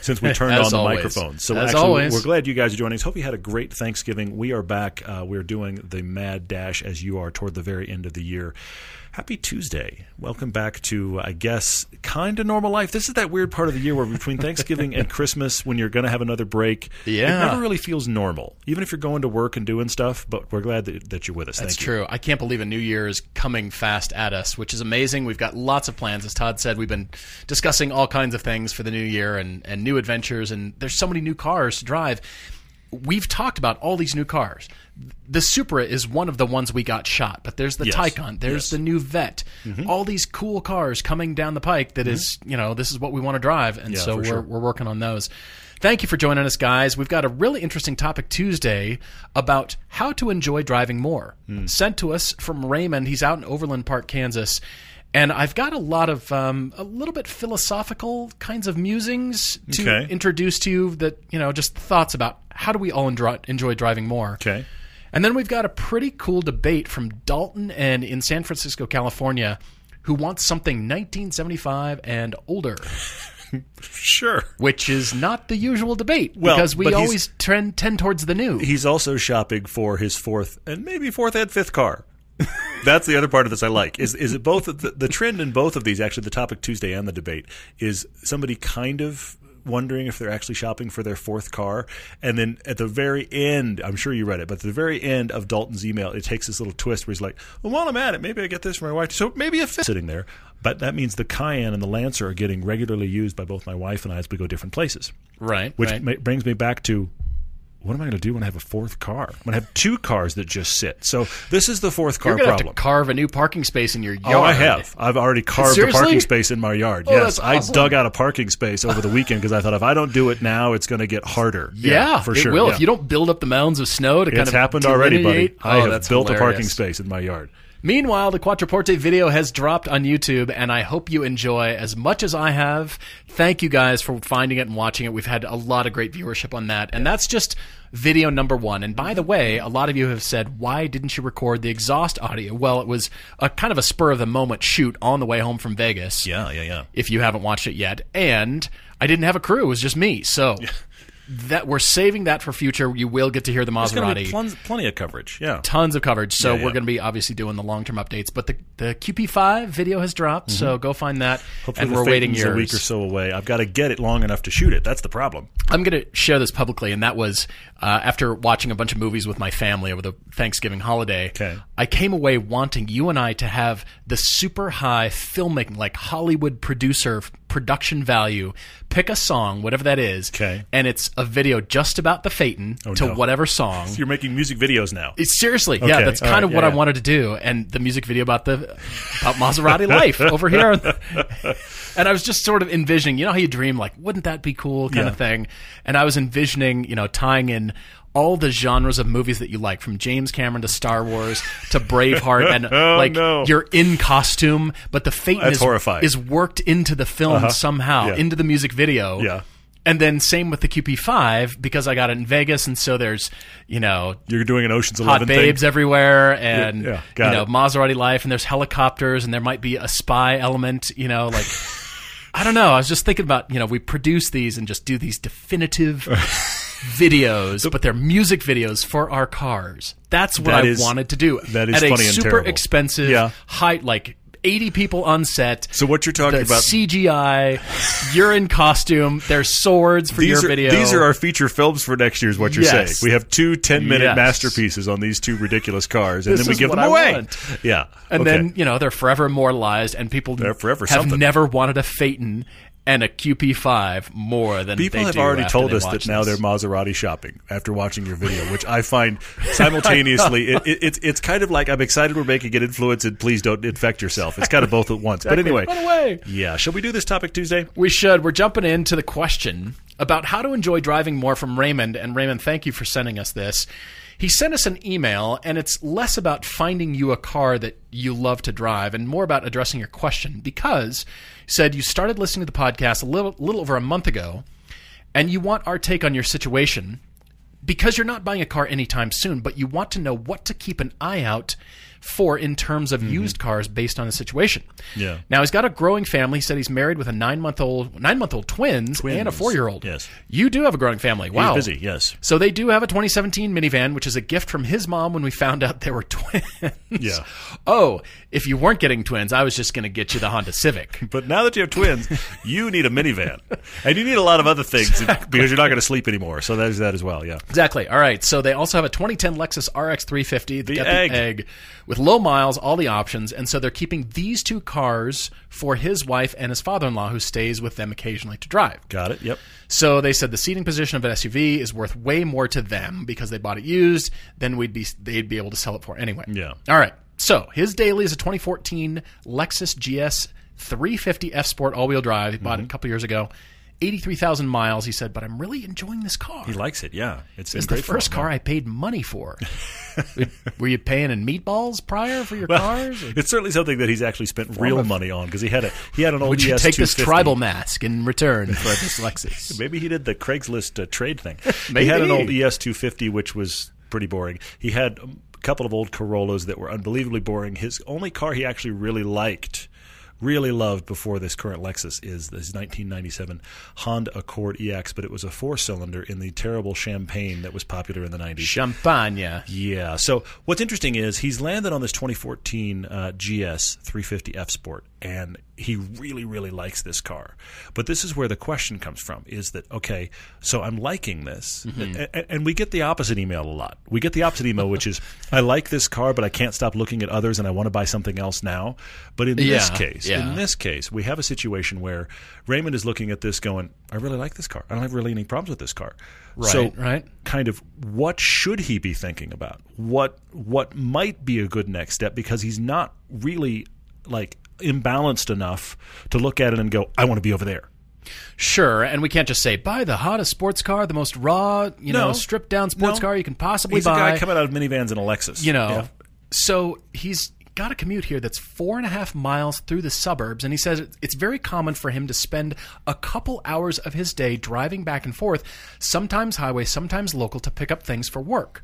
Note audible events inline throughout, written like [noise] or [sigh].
since we turned [laughs] on the always. microphone. So As actually, always. we're glad you guys are joining us. Hope you had a great Thanksgiving. We are back. Uh, we're doing the mad dash as you are toward the very end of the year. Happy Tuesday. Welcome back to, I guess, kind of normal life. This is that weird part of the year where between Thanksgiving and Christmas, when you're going to have another break, it Yeah. never really feels normal, even if you're going to work and doing stuff. But we're glad that, that you're with us. That's Thank you. true. I can't believe a new year is coming fast at us, which is amazing. We've got lots of plans. As Todd said, we've been discussing all kinds of things for the new year and, and new adventures, and there's so many new cars to drive. We've talked about all these new cars. The Supra is one of the ones we got shot, but there's the Yes. Taycan, there's Yes. Mm-hmm. the new Vette, all these cool cars coming down the pike. That is, you know, this is what we want to drive, and Yeah, so we're sure. we're working on those. Thank you for joining us, guys. We've got a really interesting topic Tuesday about how to enjoy driving more. Hmm. Sent to us from Raymond. He's out in Overland Park, Kansas. And I've got a lot of um, a little bit philosophical kinds of musings to Okay. introduce to you. That you know, just thoughts about how do we all enjoy, enjoy driving more. Okay. And then we've got a pretty cool debate from Dalton N. in San Francisco, California, who wants something 1975 and older [laughs] Sure. which is not the usual debate Well, because we always trend tend towards the new. He's also shopping for his fourth and maybe fourth and fifth car. That's the other part of this I like. Is is it both the, the trend in both of these actually the topic Tuesday and the debate is somebody kind of wondering if they're actually shopping for their fourth car. And then at the very end I'm sure you read it but at the very end of Dalton's email it takes this little twist where he's like well while I'm at it maybe I get this for my wife. So maybe a fifth sitting there but that means the Cayenne and the Lancer are getting regularly used by both my wife and I as we go different places. Right, which right. ma- brings me back to what am I going to do when I have a fourth car? I'm going to have two cars that just sit. So this is the fourth car You're gonna problem. have to carve a new parking space in your yard. Oh, I have. I've already carved a parking space in my yard. Oh, yes, that's I dug out a parking space over the weekend because I thought if I don't do it now, it's going to get harder. Yeah, for it sure. will yeah. if you don't build up the mounds of snow to kind of. It's happened already, buddy. I Oh, have built a parking space in my yard. Meanwhile, the Quattroporte video has dropped on YouTube, and I hope you enjoy as much as I have. Thank you guys for finding it and watching it. We've had a lot of great viewership on that, and that's just video number one. And by the way, a lot of you have said, "Why didn't you record the exhaust audio?" Well, it was a kind of a spur of the moment shoot on the way home from Vegas. Yeah, yeah, yeah. if you haven't watched it yet. And I didn't have a crew; it was just me. So that we're saving that for future. You will get to hear the Maserati. plen- plenty of coverage. Yeah. Tons of coverage, so Yeah, yeah. we're going to be obviously doing the long-term updates. But the the QP5 video has dropped, so go find that. Mm-hmm. Hopefully we're waiting a week or so away. I've got to get it long enough to shoot it. That's the problem. I'm going to share this publicly, and that was uh, after watching a bunch of movies with my family over the Thanksgiving holiday. Okay. I came away wanting you and I to have the super high filmmaking, like Hollywood producer production value. Pick a song, whatever that is, Okay. and it's a video just about the Phaeton oh, to no. whatever song. You're making music videos now. It's seriously, yeah, that's kind right, of yeah, what I yeah. wanted to do, and the music video about the about Maserati [laughs] life over here, [laughs] and I was just sort of envisioning, you know, how you dream, like, wouldn't that be cool, kind Yeah. of thing, and I was envisioning, you know, tying in all the genres of movies that you like, from James Cameron to Star Wars to Braveheart, and [laughs] oh, like Oh, no. you're in costume, but the That's is, horrifying. is worked into the film uh-huh. somehow, Yeah. into the music video, Yeah. And then same with the QP5 because I got it in Vegas, and so there's, you know, You're doing an Ocean's hot Eleven babes thing. everywhere and Yeah, yeah, you know it. Maserati life and there's helicopters and there might be a spy element you know like [laughs] I don't know I was just thinking about you know we produce these and just do these definitive [laughs] videos but they're music videos for our cars that's what That I is- wanted to do that is at a funny and super terrible. expensive Yeah. high like 80 people on set So what you're talking about? CGI you're in costume there's swords for these your are, video These are our feature films for next year, is what you're Yes. saying. We have two 10 minute Yes. masterpieces on these two ridiculous cars, and then we give them I away. want. Yeah. And okay. then, you know, they're forever immortalized, and people They're forever have something. never wanted a Phaeton and a QP5 more than People have already told us that now they're Maserati shopping after watching your video, which I find [laughs] simultaneously it, it, it's it's kind of like I'm excited we're making an influence and please don't infect yourself. It's kind of both at once. But anyway, Run away. yeah. Shall we do this topic Tuesday? We should. We're jumping into the question about how to enjoy driving more from Raymond. And Raymond, thank you for sending us this. he sent us an email, and it's less about finding you a car that you love to drive and more about addressing your question because said you started listening to the podcast a little, little over a month ago, and you want our take on your situation because you're not buying a car anytime soon, but you want to know what to keep an eye out for in terms of used cars based on the situation. Mm-hmm. Yeah. Now he's got a growing family. He said he's married with a nine month old, nine month old twins, and a four year old. Yes. You do have a growing family. Wow. He's busy, yes. So they do have a 2017 minivan, which is a gift from his mom when we found out they were twins. Yeah. [laughs] Oh, if you weren't getting twins, I was just going to get you the Honda Civic. [laughs] But now that you have twins, [laughs] you need a minivan. And you need a lot of other things because you're not going to sleep anymore. So there's that as well, yeah. Exactly. All right. So they also have a 2010 Lexus RX 350. They The egg. the egg with low miles, all the options, and so they're keeping these two cars for his wife and his father-in-law, who stays with them occasionally to drive. Got it, yep. So they said the seating position of an SUV is worth way more to them because they bought it used than we'd be they'd be able to sell it for anyway. Yeah. All right. So his daily is a 2014 Lexus GS 350 F Sport all-wheel drive. He Mm-hmm. bought it a couple years ago. 83,000 miles. He said, but I'm really enjoying this car. He likes it, yeah. It's, It's the first car. I paid money for. [laughs] Were you paying in meatballs prior for your Well, cars? Or It's certainly something that he's actually spent real of- money on because he had a he had an old would you ES take this tribal mask in return for this [laughs] Lexus? Maybe he did the Craigslist uh, trade thing. [laughs] He had an old ES 250, which was pretty boring. He had a couple of old Corollas that were unbelievably boring. His only car he actually really liked, really loved before this current Lexus is this 1997 Honda Accord EX, but it was a four cylinder in the terrible champagne that was popular in the 90s. Champagne. Yeah. So what's interesting is he's landed on this 2014 uh, GS 350 F Sport, and he really, really likes this car. But this is where the question comes from: is that okay? So I'm liking this, Mm-hmm. A- and, we get the opposite email a lot. We get the opposite email, which is [laughs] I like this car, but I can't stop looking at others, and I want to buy something else now. But in this case, yeah. in this case, we have a situation where Raymond is looking at this, going, "I really like this car. I don't have really any problems with this car." Right, so, right. kind of what should he be thinking about? What what might be a good next step because he's not really like imbalanced enough to look at it and go, I want to be over there. Sure, and we can't just say buy the hottest sports car, the most raw, you know, stripped down sports No. car you can possibly He's buy. a guy coming out of minivans and a Lexus. you know. Yeah. So he's got a commute here that's four and a half miles through the suburbs, and he says it's very common for him to spend a couple hours of his day driving back and forth, sometimes highway, sometimes local, to pick up things for work.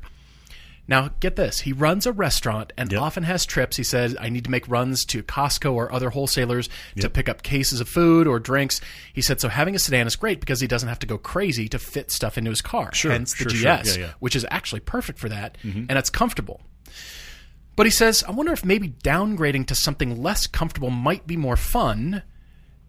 Now, get this. He runs a restaurant and Yep. often has trips. He says, I need to make runs to Costco or other wholesalers to pick up cases of food or drinks. He said, so having a sedan is great because he doesn't have to go crazy to fit stuff into his car. Sure, Hence the sure, GS, sure. Yeah, Mm-hmm. yeah. which is actually perfect for that. And it's comfortable. But he says, I wonder if maybe downgrading to something less comfortable might be more fun.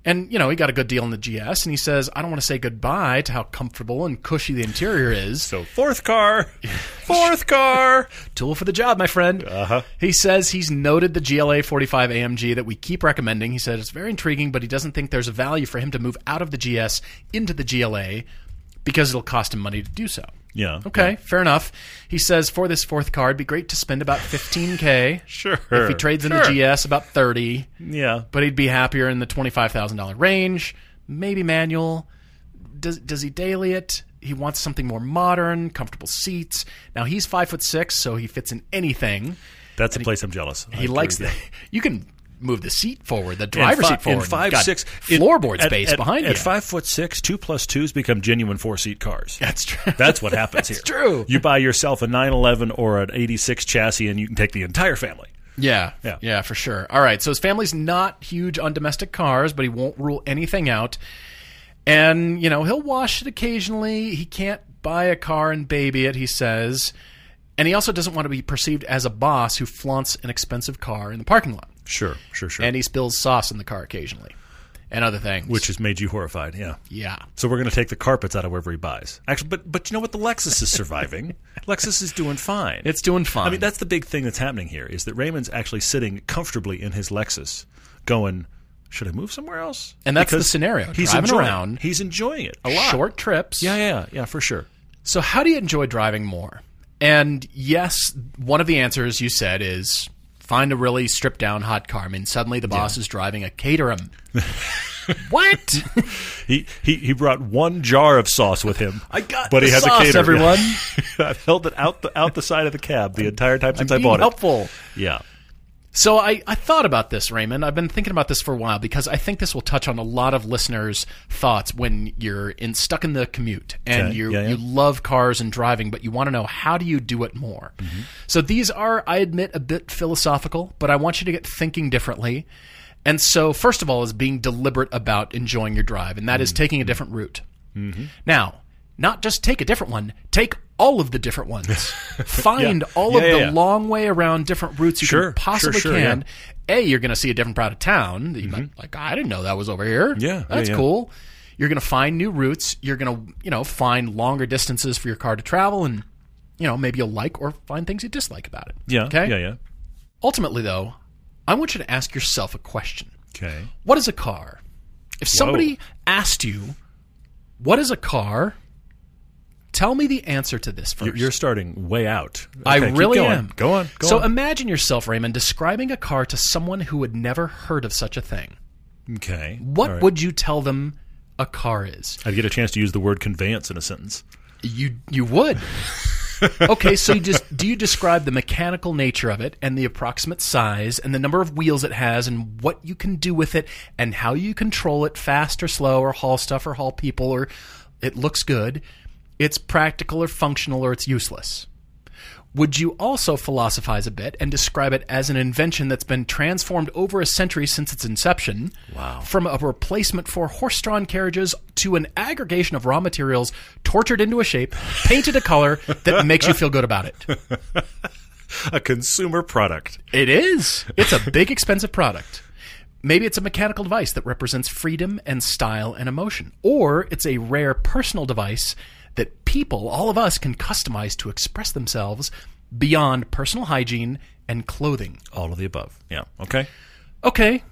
And, you know, he got a good deal in the GS, and he says, I don't want to say goodbye to how comfortable and cushy the interior is. So fourth car, [laughs] fourth car. Tool for the job, my friend. Uh-huh. He says he's noted the GLA 45 AMG that we keep recommending. He said it's very intriguing, but he doesn't think there's a value for him to move out of the GS into the GLA because it'll cost him money to do so. Yeah. Okay, fair enough. He says for this fourth car, it'd be great to spend about 15K. Sure. [laughs] If he trades in the GS, about 30 Yeah. but he'd be happier in the twenty-five thousand dollar range. Maybe manual. Does does he daily it? He wants something more modern, comfortable seats. Now he's five foot six, so he fits in anything. That's a place I'm jealous. He likes the. [laughs] You can move the seat forward, the driver's seat forward. and five six floorboard at- space at- behind at you. five foot six, two plus twos become genuine four seat cars. That's true. [laughs] That's what happens [laughs] That's here. true. You buy yourself a 911 or an 86 chassis, and you can take the entire family. Yeah, Yeah. yeah, for sure. All right, so his family's not huge on domestic cars, but he won't rule anything out. And you know, he'll wash it occasionally. He can't buy a car and baby it. He says, and he also doesn't want to be perceived as a boss who flaunts an expensive car in the parking lot. Sure, sure, sure. And he spills sauce in the car occasionally, and other things. Which has made you horrified, yeah. yeah, So we're going to take the carpets out of wherever he buys. Actually, but but you know what? The Lexus is surviving. [laughs] Lexus is doing fine. it's doing fine. I mean, that's the big thing that's happening here is that Raymond's actually sitting comfortably in his Lexus, going, "Should I move somewhere else?" And that's the scenario, He's driving enjoying, around. He's enjoying it a lot. short trips. Yeah, yeah, yeah, for sure. So, how do you enjoy driving more? And yes, one of the answers you said is find a really stripped down hot car. I mean, suddenly the boss is driving a Caterham. [laughs] what? He, he he brought one jar of sauce with him. I got but he has sauce, a caterer. everyone. [laughs] I've held it out the out the side of the cab the entire time since I Being bought helpful. it. Helpful. Yeah. So I, I thought about this, Raymond. I've been thinking about this for a while because I think this will touch on a lot of listeners' thoughts when you're in stuck in the commute and Okay. you Yeah, yeah. you love cars and driving, but you want to know how do you do it more. Mm-hmm. So these are, I admit, a bit philosophical, but I want you to get thinking differently. And so, first of all, is being deliberate about enjoying your drive, and that is Mm-hmm. taking a different route. Now, not just take a different one, take all of the different ones. [laughs] Find Yeah. all Yeah, of yeah, the long way around different routes you Sure, can possibly sure, sure, can. A, you're going to see a different part of town. that You might like, "Ah, I didn't know that was over here. Mm-hmm. Yeah, yeah, that's cool. You're going to find new routes. You're going to, you know, find longer distances for your car to travel, and you know, maybe you'll like or find things you dislike about it. Yeah. Okay. Yeah. Yeah. Ultimately, though, I want you to ask yourself a question. Okay. What is a car? If somebody asked you, "What is a car?" Tell me the answer to this 1st You're, you're starting way out. I Okay, keep really going. am. Go on. Go so on. imagine yourself, Raymond, describing a car to someone who had never heard of such a thing. okay. What right. would you tell them a car is? I'd get a chance to use the word conveyance in a sentence. You you would. [laughs] okay, so you just do you describe the mechanical nature of it and the approximate size and the number of wheels it has and what you can do with it and how you control it fast or slow or haul stuff or haul people or it looks good, it's practical or functional or it's useless. Would you also philosophize a bit and describe it as an invention that's been transformed over a century since its inception? Wow. From a replacement for horse drawn carriages to an aggregation of raw materials tortured into a shape, painted a color that [laughs] makes you feel good about it. A consumer product. It is. It's a big, expensive product. Maybe it's a mechanical device that represents freedom and style and emotion. Or it's a rare personal device that people, all of us, can customize to express themselves beyond personal hygiene and clothing. All of the above. Yeah. Okay. Okay.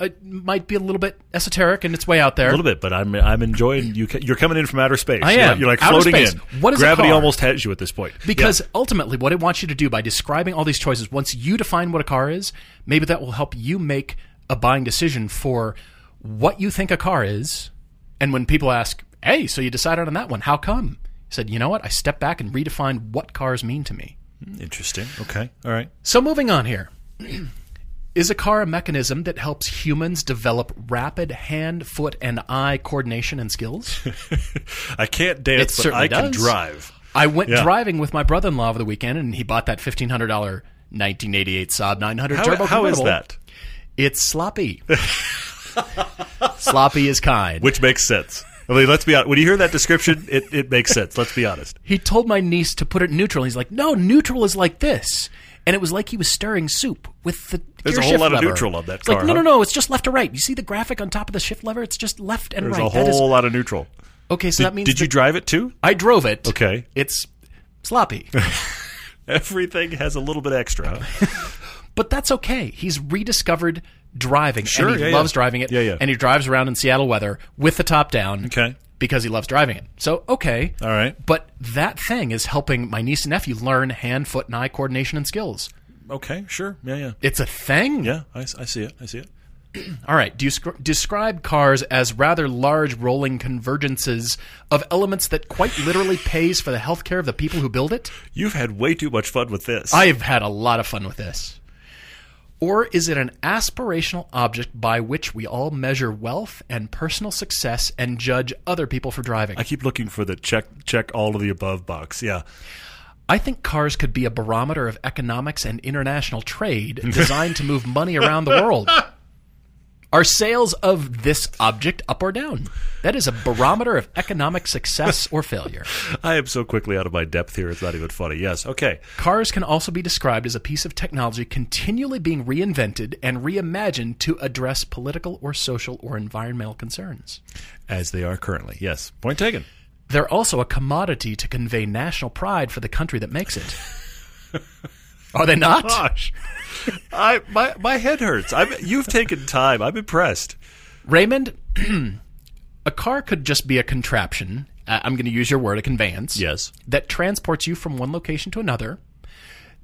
It might be a little bit esoteric and it's way out there. A little bit, but I'm I'm enjoying you. You're coming in from outer space. I You're am. like- You're like floating in. What is Gravity almost has you at this point. Because Yeah. ultimately, what I want you to do by describing all these choices, once you define what a car is, maybe that will help you make a buying decision for what you think a car is. And when people ask, hey, so you decided on that one, how come? I said, you know what? I stepped back and redefined what cars mean to me. Hmm, interesting. Okay. All right. So moving on here. [clears throat] Is a car a mechanism that helps humans develop rapid hand, foot, and eye coordination and skills? [laughs] I can't dance, It but certainly I can does. drive. I went Yeah. driving with my brother-in-law over the weekend, and he bought that fifteen hundred dollar nineteen eighty eight Saab nine hundred How, turbo. how is that? It's sloppy. [laughs] sloppy is kind. Which makes sense. I mean, let's be honest. When you hear that description, it, it makes sense. Let's be honest. He told my niece to put it neutral. He's like, "No, neutral is like this." And it was like he was stirring soup with the. There's a whole lot of lever. neutral on that It's like, car, no, no, huh? no. It's just left to right. You see the graphic on top of the shift lever? It's just left and There's right. There's a That is- whole lot of neutral. okay, so that means Did you drive it too? I drove it. Okay. It's sloppy. [laughs] Everything has a little bit extra. huh? [laughs] But that's okay. He's rediscovered driving, Sure, and he yeah, yeah. loves driving it. Yeah, yeah. And he drives around in Seattle weather with the top down. Okay. Because he loves driving it. So okay. All right. But that thing is helping my niece and nephew learn hand, foot, and eye coordination and skills. Okay. Sure. Yeah. Yeah. It's a thing. Yeah. I, I see it. I see it. [clears throat] All right. Do you sc- describe cars as rather large rolling convergences of elements that quite literally pays for the health care of the people who build it? You've had way too much fun with this. I've had a lot of fun with this. Or is it an aspirational object by which we all measure wealth and personal success and judge other people for driving? I keep looking for the check check all of the above box. Yeah. I think cars could be a barometer of economics and international trade designed to move money around the world. [laughs] Are sales of this object up or down? That is a barometer of economic success or failure. [laughs] I am so quickly out of my depth here. It's not even funny. Yes. Okay. Cars can also be described as a piece of technology continually being reinvented and reimagined to address political or social or environmental concerns. As they are currently. Yes. Point taken. They're also a commodity to convey national pride for the country that makes it. [laughs] Are they not? Gosh. I my my head hurts. I'm, you've taken time. I'm impressed. Raymond, [clears throat] a car could just be a contraption. uh, I'm going to use your word, a conveyance. Yes. That transports you from one location to another.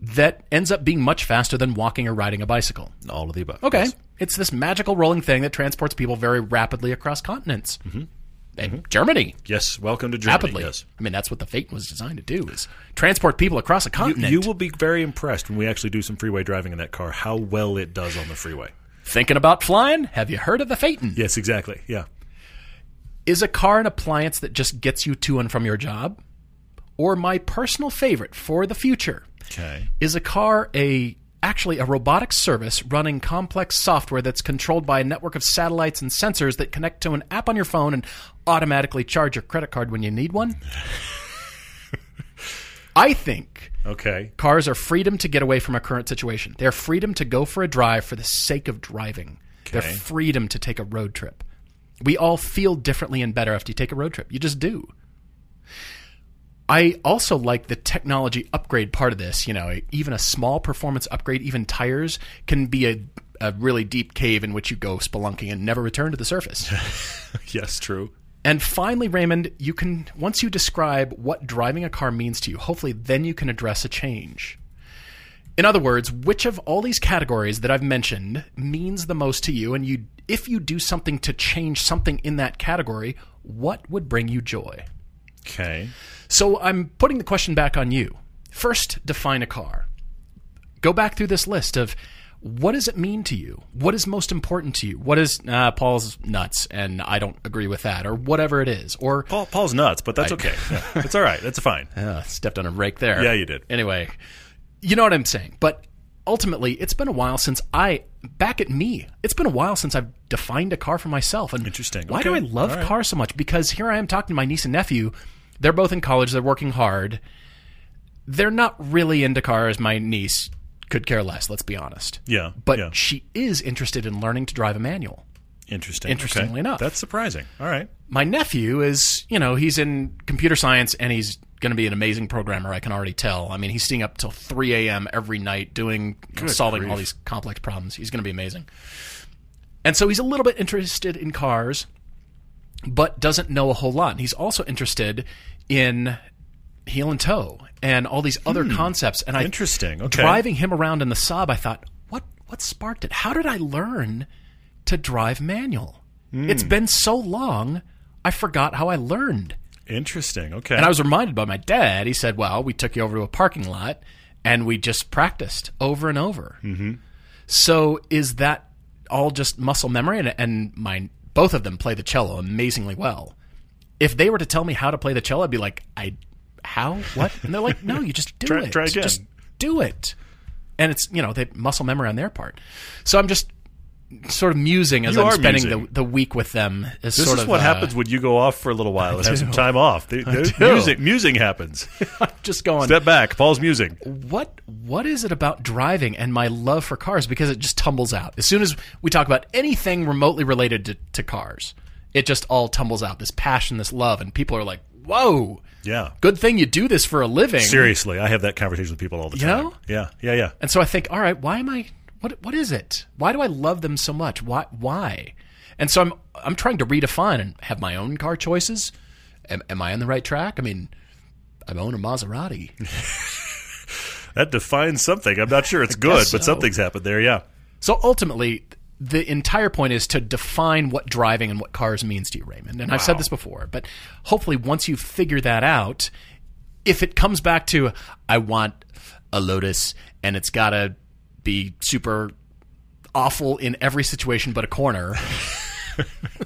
that ends up being much faster than walking or riding a bicycle. All of the above. Okay. Yes. It's this magical rolling thing that transports people very rapidly across continents. Mm-hmm. Germany, Yes. Welcome to Germany. rapidly. Yes. I mean, that's what the Phaeton was designed to do: is transport people across a You, continent. you will be very impressed when we actually do some freeway driving in that car. How well it does on the freeway. Thinking about flying? Have you heard of the Phaeton? Yes, exactly. Yeah. Is a car an appliance that just gets you to and from your job? Or my personal favorite for the future Okay. is a car a actually a robotic service running complex software that's controlled by a network of satellites and sensors that connect to an app on your phone and automatically charge your credit card when you need one? [laughs] I think Okay. cars are freedom to get away from a current situation. They're freedom to go for a drive for the sake of driving. Okay. They're freedom to take a road trip. We all feel differently and better after you take a road trip. You just do. I also like the technology upgrade part of this. You know, even a small performance upgrade, even tires, can be a, a really deep cave in which you go spelunking and never return to the surface. [laughs] Yes, true. And finally, Raymond, you can once you describe what driving a car means to you, hopefully then you can address a change. In other words, which of all these categories that I've mentioned means the most to you and you if you do something to change something in that category, what would bring you joy? Okay. So I'm putting the question back on you. First, define a car. Go back through this list of what does it mean to you? What is most important to you? What is uh, Paul's nuts and I don't agree with that, or whatever it is, or Paul, Paul's nuts, but that's okay. [laughs] Yeah, it's all right. That's fine. uh, [laughs] stepped on a rake there. Yeah, you did. Anyway, you know what I'm saying. But ultimately, it's been a while since I back at me. It's been a while since I've defined a car for myself. And Interesting. Why do I love right. cars so much? Because here I am talking to my niece and nephew. They're both in college. They're working hard. They're not really into cars. My niece could care less. Let's be honest. Yeah. But yeah. she is interested in learning to drive a manual. Interesting. interestingly Okay. enough. That's surprising. All right. my nephew is, you know, he's in computer science and he's going to be an amazing programmer. I can already tell. I mean, he's staying up till 3 a.m. every night doing, you know, solving all these complex problems. He's going to be amazing. And so he's a little bit interested in cars, but doesn't know a whole lot. And he's also interested in heel and toe and all these other concepts. And I Interesting. Okay. driving him around in the Saab, I thought, what what sparked it? How did I learn to drive manual? It's been so long, I forgot how I learned. Interesting. Okay. And I was reminded by my dad. He said, "Well, we took you over to a parking lot and we just practiced over and over." Mm-hmm. So is that all just muscle memory? And, and my both of them play the cello amazingly well. If they were to tell me how to play the cello, I'd be like, "I how what?" And they're like, "No, you just do Try- it. try again." Just do it." And it's you know they muscle memory on their part. So I'm just sort of musing as You I'm spending the, the week with them. As this sort is of what uh, happens when you go off for a little while and have some time off. The, the do. musing, musing happens. [laughs] Just going. Step back. Paul's musing. what what is it about driving and my love for cars because it just tumbles out as soon as we talk about anything remotely related to, to cars it just all tumbles out this passion this love and people are like whoa Yeah. good thing you do this for a living Seriously, I have that conversation with people all the You time. know? Yeah. Yeah. Yeah. and so i think all right why am i what what is it why do i love them so much why why and so i'm i'm trying to redefine and have my own car choices am, am i on the right track i mean i own a maserati [laughs] That defines something. I'm not sure it's good, guess but something's happened there. Yeah. So ultimately, the entire point is to define what driving and what cars means to you, Raymond. And I've said this before, but hopefully, once you figure that out, if it comes back to I want a Lotus and it's got to be super awful in every situation but a corner, [laughs]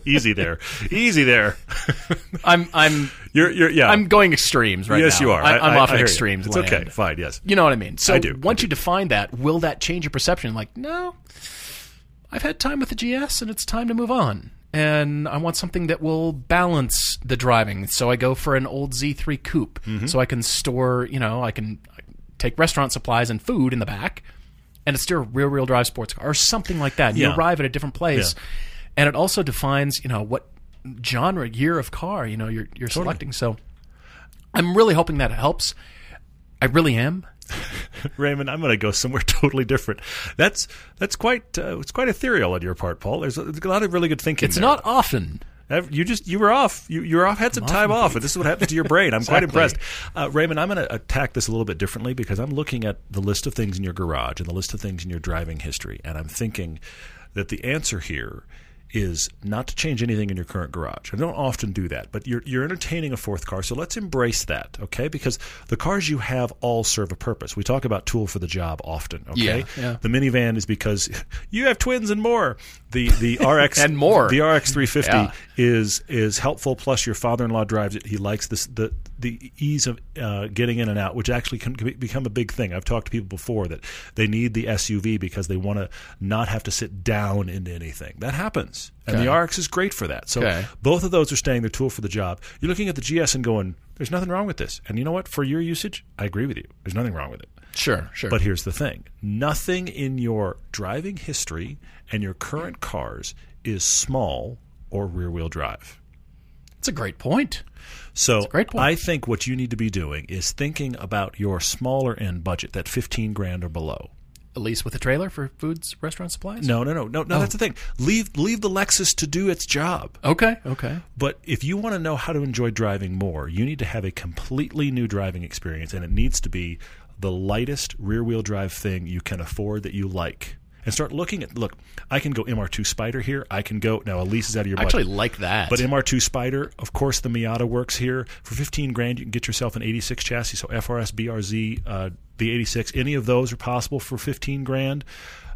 Easy there. Easy there. [laughs] I'm I'm You're. You're. Yeah. I'm going extremes right yes, now. you are. I, I'm I- off I at extremes. It's okay. Fine. Yes. You know what I mean? So I do. I once do. you define that, will that change your perception? Like, no, I've had time with the GS and it's time to move on. And I want something that will balance the driving. So I go for an old Z3 coupe. Mm-hmm. So I can store, you know, I can take restaurant supplies and food in the back and it's still a real, real drive sports car or something like that. You Yeah. arrive at a different place. And it also defines, you know, what genre, year of car, you know, you're, you're selecting. So I'm really hoping that helps. I really am. [laughs] Raymond, I'm going to go somewhere [laughs] totally different. That's that's quite uh, it's quite ethereal on your part, Paul. There's a, there's a lot of really good thinking. It's there. not often You just you were off. You you were off. Had some time off, and this is what happens to your brain. I'm quite [laughs] impressed. Uh, Raymond, I'm going to attack this a little bit differently because I'm looking at the list of things in your garage and the list of things in your driving history, and I'm thinking that the answer here is not to change anything in your current garage. I don't often do that, but you're you're entertaining a fourth car, so let's embrace that, okay? Because the cars you have all serve a purpose. We talk about tool for the job often, okay? Yeah, yeah. The minivan is because [laughs] you have twins and more. The the [laughs] RX And more. The RX 350 Yeah. is is helpful. Plus, your father-in-law drives it. He likes this the the ease of uh, getting in and out, which actually can be- become a big thing. I've talked to people before that they need the SUV because they want to not have to sit down into anything. That happens, and the RX is great for that. So Okay. both of those are staying their tool for the job. You're looking at the GS and going, "There's nothing wrong with this." And you know what? For your usage, I agree with you. There's nothing wrong with it. Sure, sure. But here's the thing nothing in your driving history and your current cars is small or rear wheel drive. It's a great point. So great point. I think what you need to be doing is thinking about your smaller end budget, that 15 grand or below. At least with a trailer for foods, restaurant supplies. No, no, no, no, Oh. no. That's the oh. thing. Leave leave the Lexus to do its job. Okay, okay. But if you want to know how to enjoy driving more, you need to have a completely new driving experience, and it needs to be the lightest rear wheel drive thing you can afford that you like. And start looking at look. I can go MR2 Spider here. I can go now. Elise is out of your I budget. actually like that. But MR2 Spider, of course, the Miata works here. For 15 grand, you can get yourself an 86 chassis. So FRS, BRZ, uh, the 86, any of those are possible for 15 grand.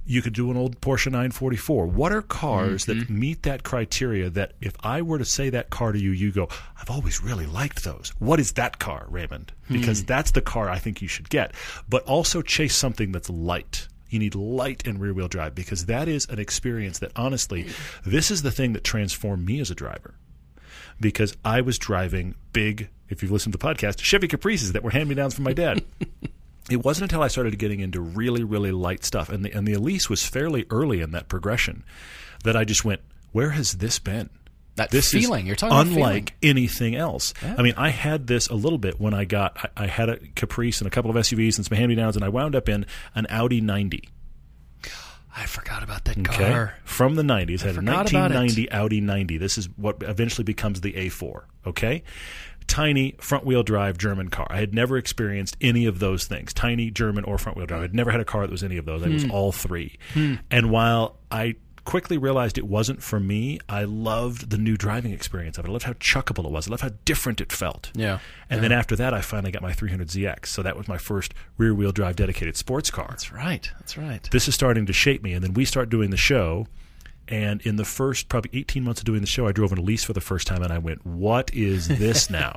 You could do an old Porsche 944. What are cars that meet that criteria that if I were to say that car to you, you go, I've always really liked those. What is that car, Raymond? Because that's the car I think you should get. But also chase something that's light. You need light and rear wheel drive because that is an experience that honestly, this is the thing that transformed me as a driver. Because I was driving big, if you've listened to the podcast, Chevy Caprices that were hand me downs from my dad. [laughs] it wasn't until I started getting into really, really light stuff, and the, and the Elise was fairly early in that progression, that I just went, where has this been? That this feeling, you're talking about unlike anything else. I mean, I had this a little bit when I got I, I had a Caprice and a couple of SUVs and some hand-me-downs, and I wound up in an Audi 90. I forgot about that Okay, car. from the 90s, had a forgot about it. 1990 Audi 90. This is what eventually becomes the A4. Okay, tiny front-wheel drive German car. I had never experienced any of those things, tiny German or front-wheel drive. I'd never had a car that was any of those. It Hmm. was all three. And while I quickly realized it wasn't for me, I loved the new driving experience of it. I loved how chuckable it was. I loved how different it felt. Yeah. And then after that, I finally got my 300ZX. So that was my first rear-wheel drive dedicated sports car That's right. That's right. this is starting to shape me. And then we start doing the show. And in the first probably 18 months of doing the show, I drove an Elise for the first time and I went, what is this now?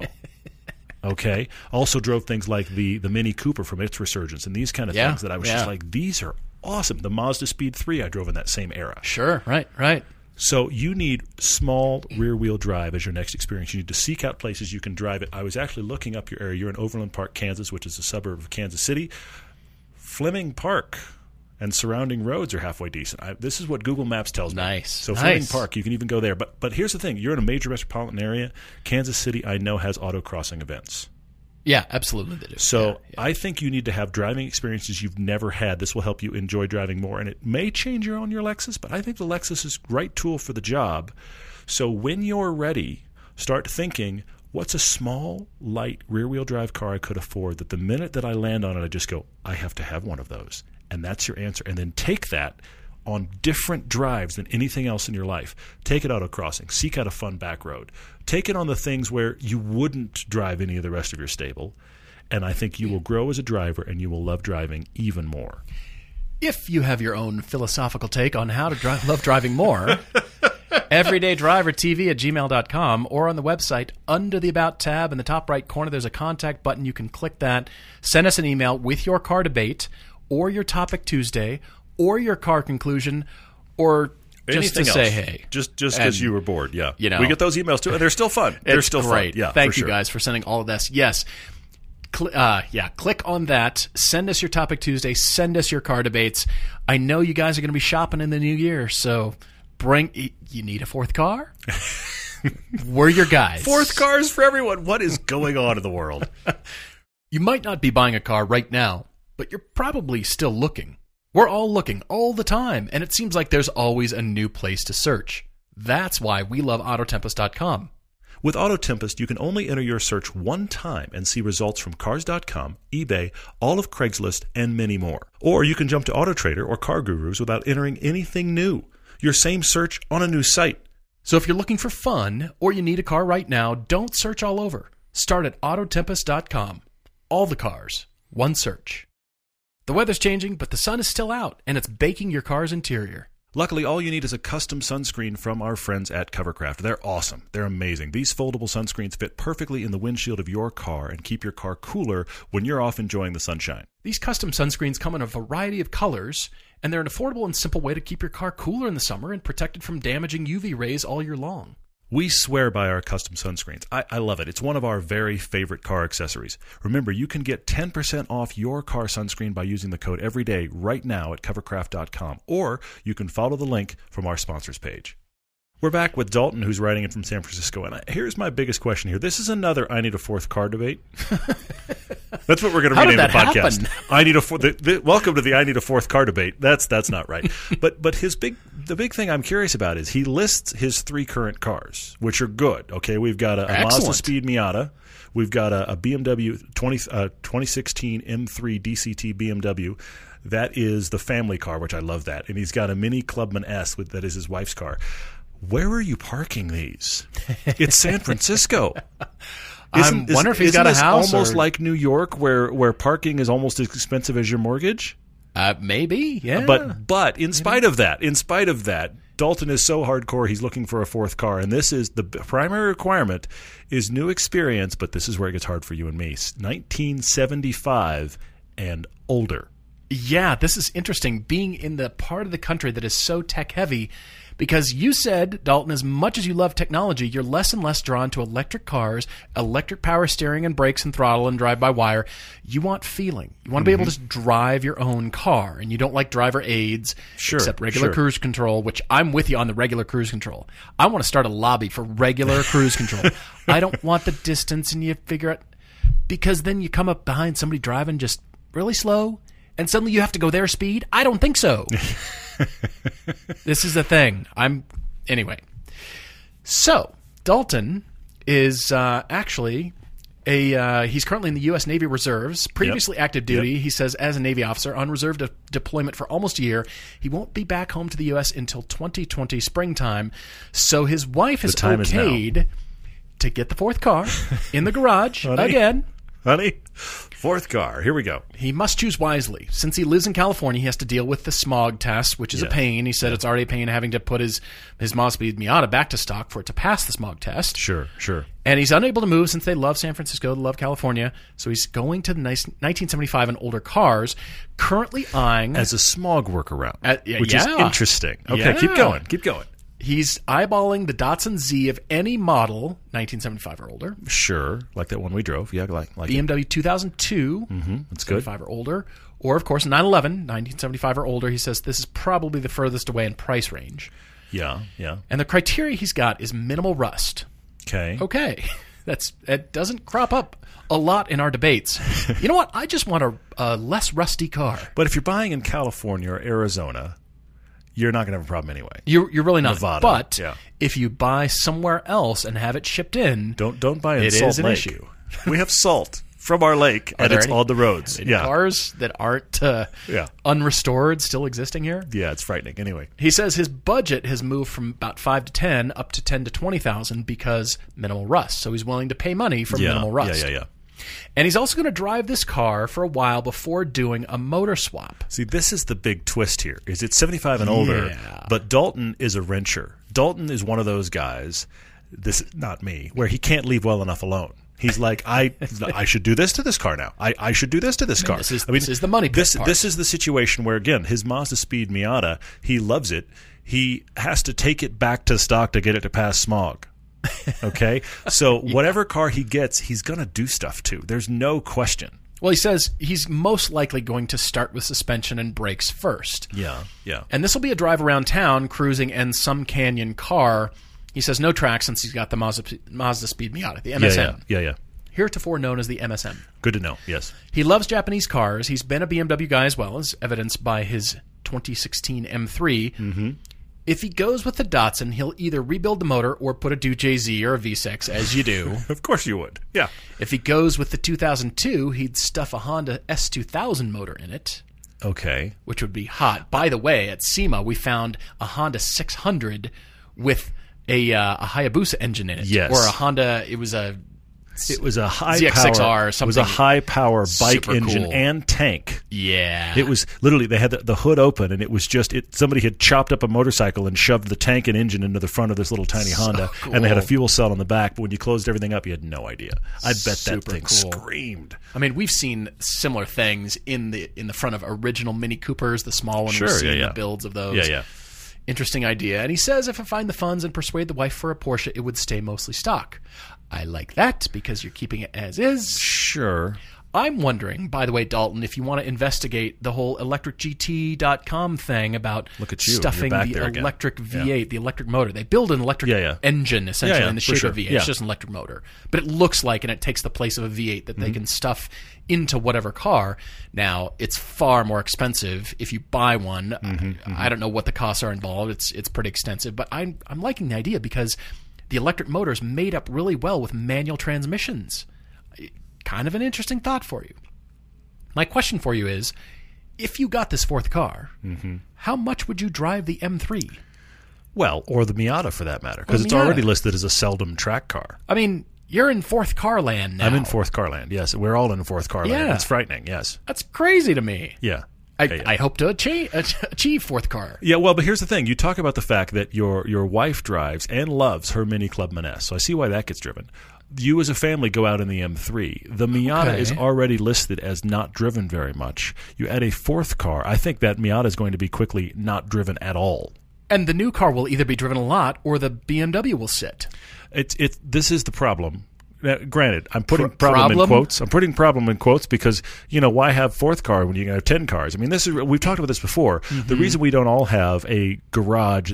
[laughs] okay. Also drove things like the, the Mini Cooper from its resurgence and these kind of Yeah, things that I was yeah. just like, these are awesome. The Mazda Speed 3 I drove in that same era. Sure. Right. Right. So you need small rear wheel drive as your next experience. You need to seek out places you can drive it. I was actually looking up your area. You're in Overland Park, Kansas, which is a suburb of Kansas City. Fleming Park and surrounding roads are halfway decent. I, this is what Google Maps tells me. Nice. So Nice. Fleming Park, you can even go there. But but here's the thing: you're in a major metropolitan area. Kansas City, I know, has auto crossing events. Yeah. Absolutely. They do. So Yeah, yeah. I think you need to have driving experiences you've never had. This will help you enjoy driving more, and it may change your own your Lexus, but I think the Lexus is right tool for the job. So when you're ready, start thinking. What's a small, light rear-wheel drive car I could afford that the minute that I land on it, I just go, I have to have one of those. And that's your answer. And then take that on different drives than anything else in your life. Take it autocrossing, Seek out a fun back road. Take it on the things where you wouldn't drive any of the rest of your stable. And I think you will grow as a driver and you will love driving even more. If you have your own philosophical take on how to drive, love driving more, [laughs] everydaydrivertv at gmail.com or on the website under the About tab in the top right corner, there's a contact button. You can click that. Send us an email with your car debate or your topic Tuesday or your car conclusion or just to say hey. Just just because you were bored, yeah. you know. we get those emails too, and they're still fun. they're still great. fun. Yeah, Thank you sure. guys for sending all of this. Yes. Cl- uh, yeah, click on that. Send us your topic Tuesday. Send us your car debates. I know you guys are going to be shopping in the new year, so bring. You need a fourth car. [laughs] We're your guys. Fourth cars for everyone. What is going on in the world? [laughs] You might not be buying a car right now, but you're probably still looking. We're all looking all the time, and it seems like there's always a new place to search. That's why we love Autotempest.com. With Autotempest, you can only enter your search one time and see results from Cars.com, eBay, all of Craigslist, and many more. Or you can jump to AutoTrader or Car Gurus without entering anything new. Your same search on a new site. So if you're looking for fun or you need a car right now, don't search all over. Start at Autotempest.com. All the cars, one search. The weather's changing, but the sun is still out and it's baking your car's interior. Luckily, all you need is a custom sunscreen from our friends at Covercraft. They're awesome. They're amazing. These foldable sunscreens fit perfectly in the windshield of your car and keep your car cooler when you're off enjoying the sunshine. These custom sunscreens come in a variety of colors, and they're an affordable and simple way to keep your car cooler in the summer and protected from damaging UV rays all year long. We swear by our custom sunscreens. I, I, love it. It's one of our very favorite car accessories. Remember, you can get 10% off your car sunscreen by using the code EVERYDAY right now at covercraft.com, or you can follow the link from our sponsors page. We're back with Dalton, who's writing in from San Francisco. And here's my biggest question here. This is another I need a fourth car debate. [laughs] that's what we're going to rename the podcast. Happen? I need a fourth. Welcome to the I need a fourth car debate. That's that's not right. [laughs] but but his big the big thing I'm curious about is he lists his three current cars, which are good. Okay, we've got a, a Mazda Speed Miata. We've got a, a BMW 20, uh, 2016 M3 DCT BMW. That is the family car, which I love that. And he's got a Mini Clubman S, with, that is his wife's car where are you parking these? It's San [laughs] Francisco. I wonder if he's got a house. Almost or... like New York, where where parking is almost as expensive as your mortgage. Uh, maybe, yeah. But but in maybe. spite of that, in spite of that, Dalton is so hardcore. He's looking for a fourth car, and this is the primary requirement is new experience. But this is where it gets hard for you and me. 1975 and older. Yeah, this is interesting. Being in the part of the country that is so tech heavy because you said, Dalton, as much as you love technology, you're less and less drawn to electric cars, electric power steering and brakes and throttle and drive by wire. You want feeling. You want to be able to mm-hmm. drive your own car, and you don't like driver aids, sure, except regular sure. cruise control, which I'm with you on the regular cruise control. I want to start a lobby for regular [laughs] cruise control. I don't want the distance, and you figure it because then you come up behind somebody driving just really slow and suddenly you have to go their speed? I don't think so. [laughs] this is a thing. I'm anyway. So Dalton is uh, actually a uh, he's currently in the U.S. Navy Reserves, previously yep. active duty. Yep. He says as a Navy officer on reserve de- deployment for almost a year. He won't be back home to the U.S. until 2020 springtime. So his wife has okayed to get the fourth car in the [laughs] garage again honey. Fourth car. Here we go. He must choose wisely. Since he lives in California, he has to deal with the smog test, which is yeah. a pain. He said yeah. it's already a pain having to put his his Mazda Miata back to stock for it to pass the smog test. Sure, sure. And he's unable to move since they love San Francisco, they love California. So he's going to the nice 1975 and older cars, currently eyeing as a smog workaround, at, yeah, which is interesting. Okay, keep going, keep going. He's eyeballing the Datsun Z of any model, 1975 or older. Sure, like that one we drove. Yeah, like like BMW 2002, mm-hmm. that's good. 75 or older, or of course 911, 1975 or older. He says this is probably the furthest away in price range. Yeah, yeah. And the criteria he's got is minimal rust. Okay. Okay. [laughs] That's it doesn't crop up a lot in our debates. you know what? I just want a, a less rusty car. But if you're buying in California or Arizona, you're not going to have a problem anyway. You're, you're really not. Nevada, but yeah. if you buy somewhere else and have it shipped in, don't don't buy in it Salt is an Lake. issue. we have salt from our lake, Are and it's any, on the roads. Yeah, cars that aren't uh, yeah. unrestored still existing here. Yeah, it's frightening. Anyway, he says his budget has moved from about five to ten up to ten to twenty thousand because minimal rust. So he's willing to pay money for yeah, minimal rust. Yeah, yeah, yeah. And he's also going to drive this car for a while before doing a motor swap. See, this is the big twist here. Is it's 75 and older, yeah. but Dalton is a wrencher. Dalton is one of those guys, this is not me, where he can't leave well enough alone. He's like, I, I should do this to this car now. I, I should do this to this car. This is, I mean, this is the money. This, part. this is the situation where again, his Mazda Speed Miata, he loves it. He has to take it back to stock to get it to pass smog. [laughs] Okay, so yeah. whatever car he gets, he's gonna do stuff to. There's no question. Well, he says he's most likely going to start with suspension and brakes first. Yeah, yeah. And this will be a drive around town, cruising, and some canyon car. He says no track since he's got the Mazda, Mazda Speed Miata, the MSM. Yeah, yeah, yeah, yeah. Heretofore known as the MSM. Good to know. Yes. He loves Japanese cars. He's been a BMW guy as well, as evidenced by his 2016 M3. Mm-hmm If he goes with the Datsun, he'll either rebuild the motor or put a Duce Z or a V6, as you do. [laughs] Of course you would. Yeah. if he goes with the 2002, he'd stuff a Honda S2000 motor in it, Okay. which would be hot. By the way, at SEMA, we found a Honda 600 with a, uh, a Hayabusa engine in it. Yes. Or a Honda, it was a It was a high ZX6R power. or It was a high power bike super engine cool. and tank. yeah. It was literally they had the, the hood open and it was just it. Somebody had chopped up a motorcycle and shoved the tank and engine into the front of this little tiny Honda, and they had a fuel cell on the back. But when you closed everything up, you had no idea. I bet that thing cool. screamed. I mean, we've seen similar things in the in the front of original Mini Coopers, the small one. Sure, we've seen yeah, yeah. the builds of those. Yeah, yeah. Interesting idea. And he says if I find the funds and persuade the wife for a Porsche, it would stay mostly stock. I like that because you're keeping it as is. Sure. I'm wondering, by the way, Dalton, if you want to investigate the whole electricgt.com thing about Look at you. Stuffing the again. electric V8, the electric motor. They build an electric Yeah, yeah. engine essentially Yeah, yeah, in the shape sure. of a V8. Yeah. It's just an electric motor, but it looks like and it takes the place of a V8 that Mm-hmm. they can stuff into whatever car. Now, it's far more expensive if you buy one. Mm-hmm, I don't know what the costs are involved. It's it's pretty extensive, but I'm I'm liking the idea because the electric motors made up really well with manual transmissions. Kind of an interesting thought for you. My question for you is if you got this fourth car, Mm-hmm. how much would you drive the M3? Well, or the Miata for that matter, because it's already listed as a seldom track car. I mean, you're in fourth car land now. I'm in fourth car land. Yes, we're all in fourth car land. Yeah. It's frightening. Yes. That's crazy to me. Yeah. I. I hope to achieve, [laughs] achieve fourth car. Yeah, well, but here's the thing. You talk about the fact that your your wife drives and loves her Mini Clubman S. So I see why that gets driven. You as a family go out in the M3. The Miata Okay. is already listed as not driven very much. You add a fourth car. I think that Miata is going to be quickly not driven at all. And the new car will either be driven a lot or the BMW will sit. It's it. This is the problem. Granted, I'm putting Pro- problem, in quotes. I'm putting problem in quotes because you know why have fourth car when you can have ten cars? I mean, this is we've talked about this before. Mm-hmm. The reason we don't all have a garage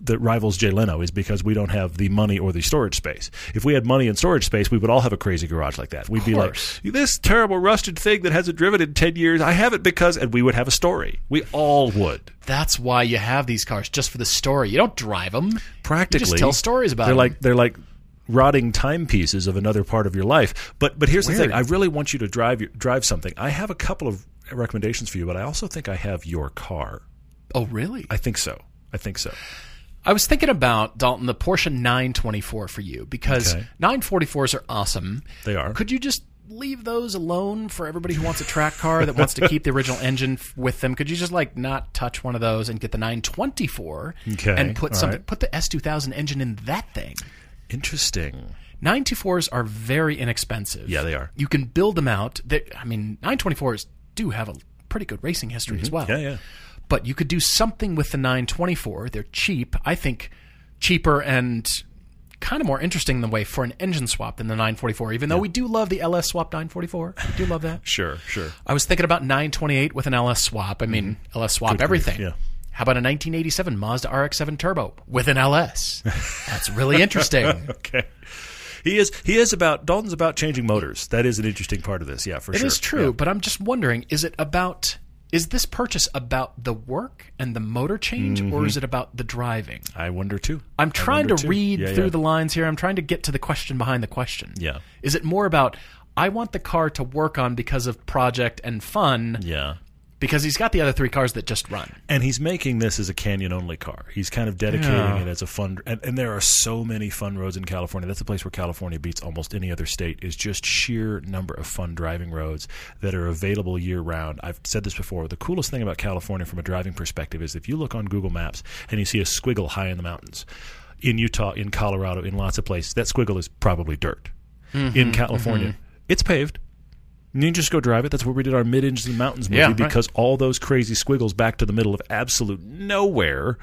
that rivals Jay Leno is because we don't have the money or the storage space. If we had money and storage space, we would all have a crazy garage like that. We'd be like, this terrible rusted thing that hasn't driven in ten years. I have it because, and we would have a story. We all would. That's why you have these cars, just for the story. You don't drive them. practically You just tell stories about they're them. like they're like rotting timepieces of another part of your life but but here's the thing i really want you to drive your, drive something i have a couple of recommendations for you but i also think i have your car Oh, really? i think so i think so I was thinking about Dalton the Porsche 924 for you because Okay. 944s are awesome. They are. Could you just leave those alone for everybody who wants a track car that wants to keep the original [laughs] engine f- with them? Could you just like not touch one of those and get the 924 Okay, and put all something right. put the S2000 engine in that thing? Interesting 924s are very inexpensive. Yeah, they are. You can build them out. They, I mean, 924s do have a pretty good racing history as well. Mm-hmm. yeah yeah But you could do something with the 924. They're cheap. I think cheaper and kind of more interesting in the way for an engine swap than the 944. Even though we do love the LS swap 944, we do love that. [laughs] sure sure I was thinking about 928 with an LS swap. I mean, LS swap Mm-hmm. Good everything. grief, yeah. How about a 1987 Mazda RX-7 Turbo with an LS? That's really interesting. [laughs] okay he is he is about dalton's about changing motors that is an interesting part of this yeah for It sure It is true, Yeah. but I'm just wondering: is it about? Is this purchase about the work and the motor change, or mm-hmm. is it about the driving? i wonder too I'm trying to too. read Yeah, through yeah. the lines here. I'm trying to get to the question behind the question. Yeah. Is it more about I want the car to work on because of project and fun? yeah Because he's got the other three cars that just run. and he's making this as a canyon only car. He's kind of dedicating Yeah. it as a fun, and, and there are so many fun roads in California. That's the place where California beats almost any other state. Is just sheer number of fun driving roads that are available year round. I've said this before. The coolest thing about California from a driving perspective is if you look on Google Maps and you see a squiggle high in the mountains, in Utah, in Colorado, in lots of places, that squiggle is probably dirt. Mm-hmm, in California, it's paved. You can just go drive it. That's where we did our Mid Engine Mountains movie Yeah, right. because all those crazy squiggles back to the middle of absolute nowhere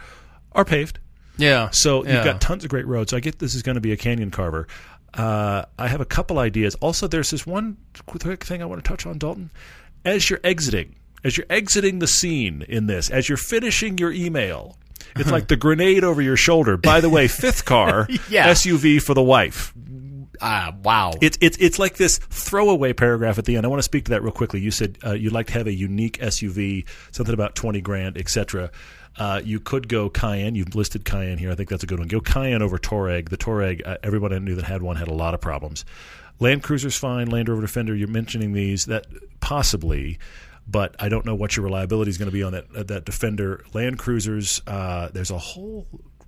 are paved. Yeah. So Yeah. you've got tons of great roads. I get this is going to be a canyon carver. Uh, I have a couple ideas. Also, there's this one quick thing I want to touch on, Dalton. As you're exiting, as you're exiting the scene in this, as you're finishing your email, it's like the grenade over your shoulder. By the way, fifth car, [laughs] Yeah. SUV for the wife. Ah, wow. It's it's it's like this throwaway paragraph at the end. I want to speak to that real quickly. You said uh, you'd like to have a unique SUV, something about twenty grand, etc. Uh, you could go Cayenne. You've listed Cayenne here. I think that's a good one. Go Cayenne over Touareg. The Touareg, uh, everybody I knew that had one had a lot of problems. Land Cruiser's fine. Land Rover Defender. You're mentioning these that possibly, but I don't know what your reliability is going to be on that uh, that Defender. Land Cruisers. Uh, there's a whole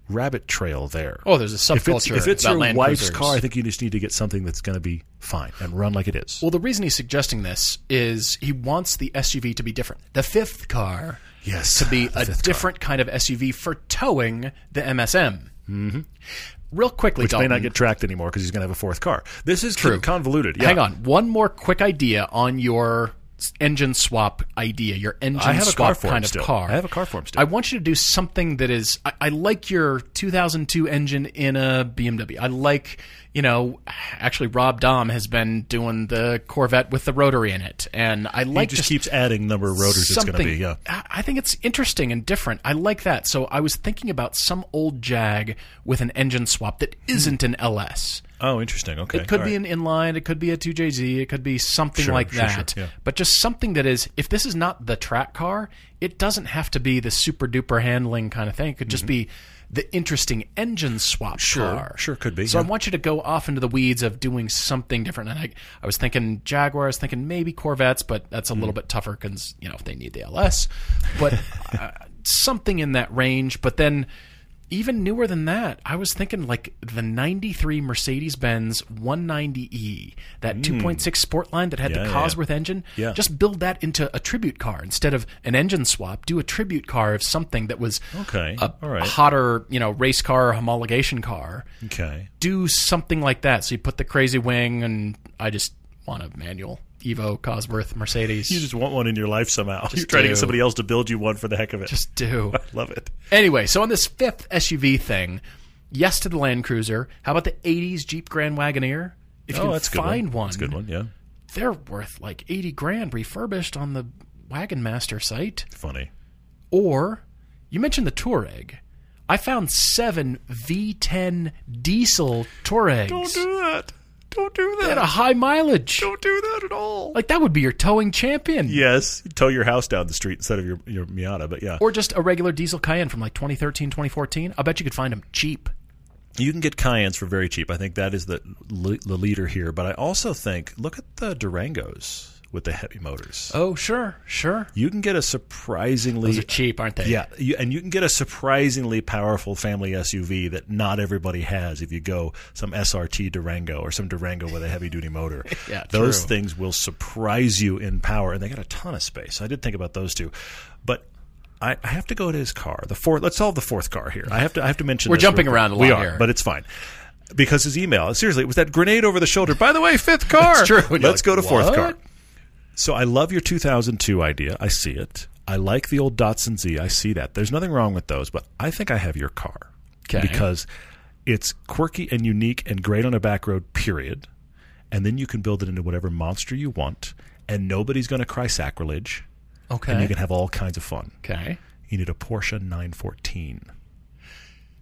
rabbit trail there. Oh, there's a subculture. If it's, if it's your wife's Cruisers. car, I think you just need to get something that's going to be fine and run like it is. Well, the reason he's suggesting this is he wants the SUV to be different. The fifth car yes, to be a fifth car. different kind of SUV for towing the MSM. Mm-hmm. Real quickly, which may not get tracked anymore because he's going to have a fourth car. This is True. convoluted. Yeah. Hang on. One more quick idea on your engine swap idea, your engine I have a swap kind of still. car. I have a car for him still. I want you to do something that is. I, I like your 2002 engine in a BMW. I like, you know, actually Rob Dahm has been doing the Corvette with the rotary in it, and I He like just, keeps adding number of rotors it's going to be. Yeah. I think it's interesting and different. I like that. So I was thinking about some old Jag with an engine swap that isn't an LS. Oh, interesting. Okay. It could All be right. an inline, it could be a 2JZ, it could be something Sure, like sure, sure, that. yeah. But just something that is, if this is not the track car, it doesn't have to be the super duper handling kind of thing. It could just mm-hmm. be the interesting engine swap. Sure, car. sure, could be, So I want you to go off into the weeds of doing something different. And I, I was thinking Jaguar, I was thinking maybe Corvettes, but that's a Mm. little bit tougher because, you know, if they need the LS. But [laughs] uh, something in that range. But then even newer than that, I was thinking like the 93 Mercedes Benz 190E, that hmm. 2.6 Sportline that had. Yeah, the yeah, Cosworth engine. Yeah. Just build that into a tribute car instead of an engine swap. Do a tribute car of something that was Okay, a all right. hotter, you know, race car homologation car. Okay. Do something like that. So you put the crazy wing, and I just want a manual Evo Cosworth Mercedes. You just want one in your life somehow. You're trying to get somebody else to build you one for the heck of it. just do. [laughs] I love it. Anyway, so on this fifth SUV thing, yes to the Land Cruiser. How about the '80s Jeep Grand Wagoneer? If you oh, can that's find one. one, That's a good one. Yeah. they're worth like eighty grand refurbished on the Wagon Master site. Funny. Or you mentioned the Touareg. I found seven V10 diesel Touaregs Don't do that. Don't do at that. a high mileage. Don't do that at all. Like that would be your towing champion. yes, you tow your house down the street instead of your your Miata, but yeah. Or just a regular diesel Cayenne from like 2013, 2014. I bet you could find them cheap. You can get Cayennes for very cheap. I think that is the the leader here. But I also think look at the Durangos with the heavy motors. Oh, sure, sure. You can get a surprisingly Those are cheap, aren't they? yeah, you, and you can get a surprisingly powerful family SUV that not everybody has. If you go some SRT Durango or some Durango with a heavy duty motor, [laughs] Yeah, those true. things will surprise you in power, and they got a ton of space. I did think about those two, but. I have to go to his car. The fourth. Let's solve the fourth car here. I have to. I have to mention. We're jumping around a We lot are, here. but it's fine because his email. Seriously, it was that grenade over the shoulder. By the way, fifth [laughs] car. That's true. Let's like, go to fourth "What?" car. So I love your 2002 idea. I see it. I like the old Datsun Z. I see that. There's nothing wrong with those, but I think I have your car Okay. because it's quirky and unique and great on a back road. Period. And then you can build it into whatever monster you want, and nobody's going to cry sacrilege, Okay. and you can have all kinds of fun. okay. You need a Porsche 914.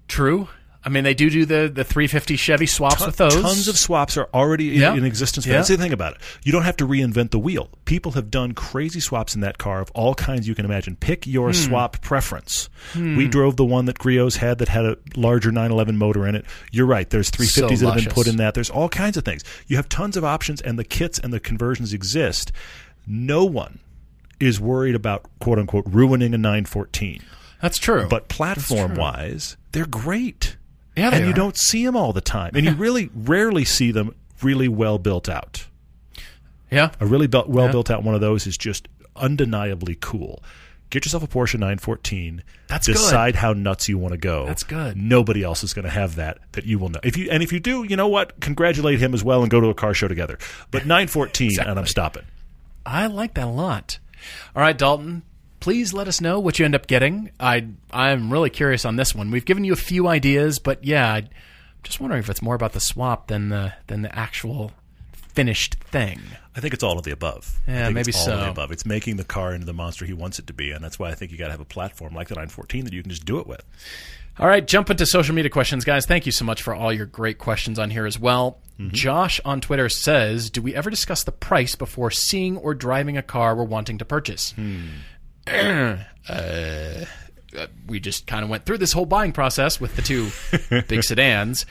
True. I mean, they do do the, the 350 Chevy swaps with those. Tons of swaps are already in, Yeah. in existence. Yeah. That's the thing about it. You don't have to reinvent the wheel. People have done crazy swaps in that car of all kinds you can imagine. Pick Hmm. your swap preference. We drove the one that Griot's had that had a larger 911 motor in it. You're right. There's 350s So that have been put in that. There's all kinds of things. You have tons of options, and the kits and the conversions exist. No one is worried about quote unquote ruining a 914. That's true. But platform wise, they're great. Yeah, and you are. don't see them all the time, and you really rarely see them really well built out. yeah. A really built, well built out one of those is just undeniably cool. Get yourself a Porsche 914. That's good. decide how nuts you want to go. That's good. Nobody else is going to have that that you will know. If you and if you do, you know what? Congratulate him as well and go to a car show together. But 914, and I'm stopping. I like that a lot. All right, Dalton. Please let us know what you end up getting. I I'm really curious on this one. We've given you a few ideas, but yeah, I'm just wondering if it's more about the swap than the than the actual finished thing. I think it's all of the above. Yeah, maybe it's all of the so. above. It's making the car into the monster he wants it to be, and that's why I think you got to have a platform like the 914 that you can just do it with. All right, jump into social media questions, guys. Thank you so much for all your great questions on here as well. Josh on Twitter says, "Do we ever discuss the price before seeing or driving a car we're wanting to purchase?" Uh, uh, we just kind of went through this whole buying process with the two big sedans.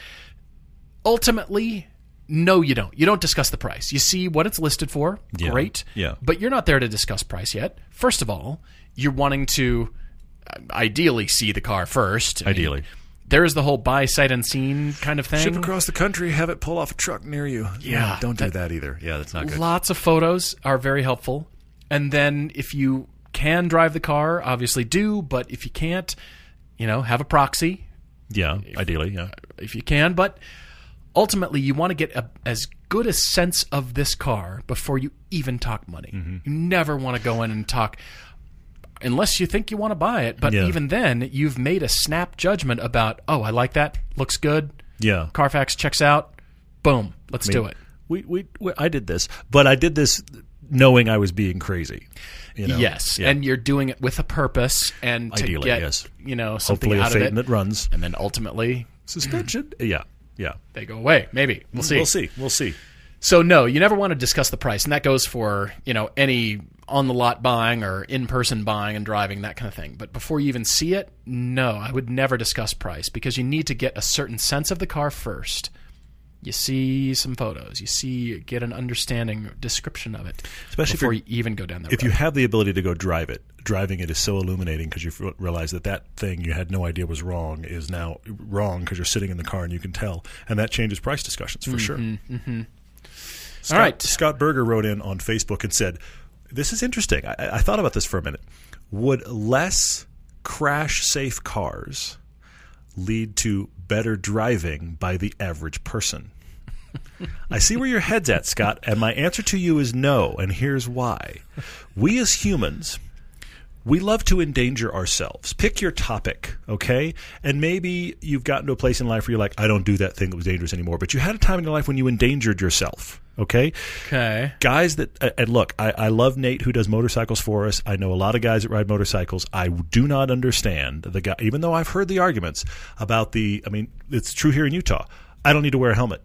Ultimately, no, you don't. You don't discuss the price. You see what it's listed for. Yeah. Great. Yeah. But you're not there to discuss price yet. First of all, you're wanting to uh, ideally see the car first. I mean, Ideally. there is the whole buy sight unseen kind of thing. Ship across the country, have it pull off a truck near you. Yeah, don't do that either. Yeah, that's not good. Lots of photos are very helpful. And then if you can drive the car, obviously do. But if you can't, you know, have a proxy Yeah, ideally, yeah. if you can. But ultimately, you want to get a, as good a sense of this car before you even talk money. Mm-hmm. You never want to go in and talk unless you think you want to buy it. But Yeah. even then, you've made a snap judgment about, oh, I like that, looks good, Yeah. Carfax checks out, boom, let's do it. We, we, we, I did this, but I did this knowing I was being crazy. You know? Yes, Yeah. and you're doing it with a purpose and to Ideally, get yes. you know something hopefully a out of fate it, that runs. and then ultimately Suspension. [clears throat] yeah, yeah. they go away. Maybe we'll see. We'll see. We'll see. So no, you never want to discuss the price, and that goes for you know any on the lot buying or in person buying and driving that kind of thing. But before you even see it, no, I would never discuss price because you need to get a certain sense of the car first. You see some photos, you see get an understanding description of it, Especially if before you're- even go down that If road. you have the ability to go drive it, driving it is so illuminating because you realize that that thing you had no idea was wrong is now wrong because you're sitting in the car and you can tell, and that changes price discussions for sure. Mm-hmm, Scott, All right. Scott Berger wrote in on Facebook and said, "This is interesting. I, I thought about this for a minute. Would less crash-safe cars lead to better driving by the average person?" [laughs] I see where your head's at, Scott, and my answer to you is no, and here's why. We as humans, we love to endanger ourselves. Pick your topic, okay? And maybe you've gotten to a place in life where you're like, I don't do that thing that was dangerous anymore, but you had a time in your life when you endangered yourself, okay? okay, Guys that, and look, I, I love Nate who does motorcycles for us. I know a lot of guys that ride motorcycles. I do not understand the guy, even though I've heard the arguments about the, I mean, it's true here in Utah. I don't need to wear a helmet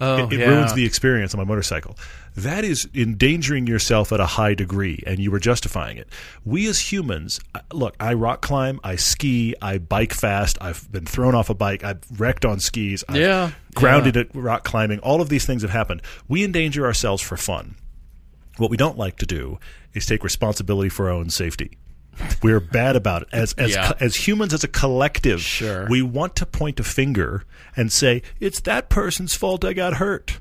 oh it, it yeah. ruins the experience on my motorcycle. That is endangering yourself at a high degree, and you were justifying it. We as humans, uh, look, I rock climb, I ski, I bike fast, I've been thrown off a bike, I've wrecked on skis, I've Yeah, grounded at rock climbing. All of these things have happened. We endanger ourselves for fun. What we don't like to do is take responsibility for our own safety. We're bad about it as as Yeah. as humans as a collective. Sure. we want to point a finger and say it's that person's fault I got hurt.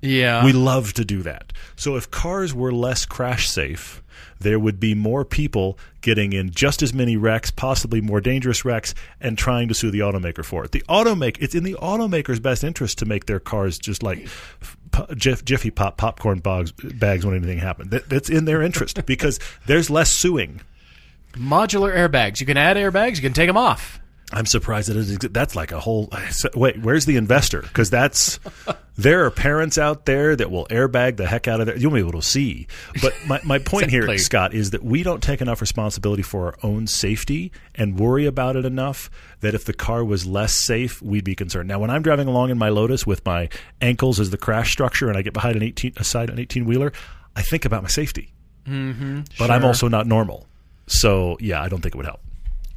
yeah, We love to do that. So if cars were less crash safe, there would be more people getting in just as many wrecks, possibly more dangerous wrecks, and trying to sue the automaker for it. The automaker, it's in the automaker's best interest to make their cars just like Jiff, Jiffy Pop popcorn bags, bags when anything happens. That, that's in their interest because there's less suing. Modular airbags. You can add airbags. You can take them off. I'm surprised that it, that's like a whole. Wait, where's the investor? Because that's there are parents out there that will airbag the heck out of their. You'll be able to see. But my, my [laughs] point Exactly. here, Scott, is that we don't take enough responsibility for our own safety and worry about it enough that if the car was less safe, we'd be concerned. Now, when I'm driving along in my Lotus with my ankles as the crash structure and I get behind an 18 aside an 18 wheeler, I think about my safety. Mm-hmm, but I'm also not normal. So yeah, I don't think it would help.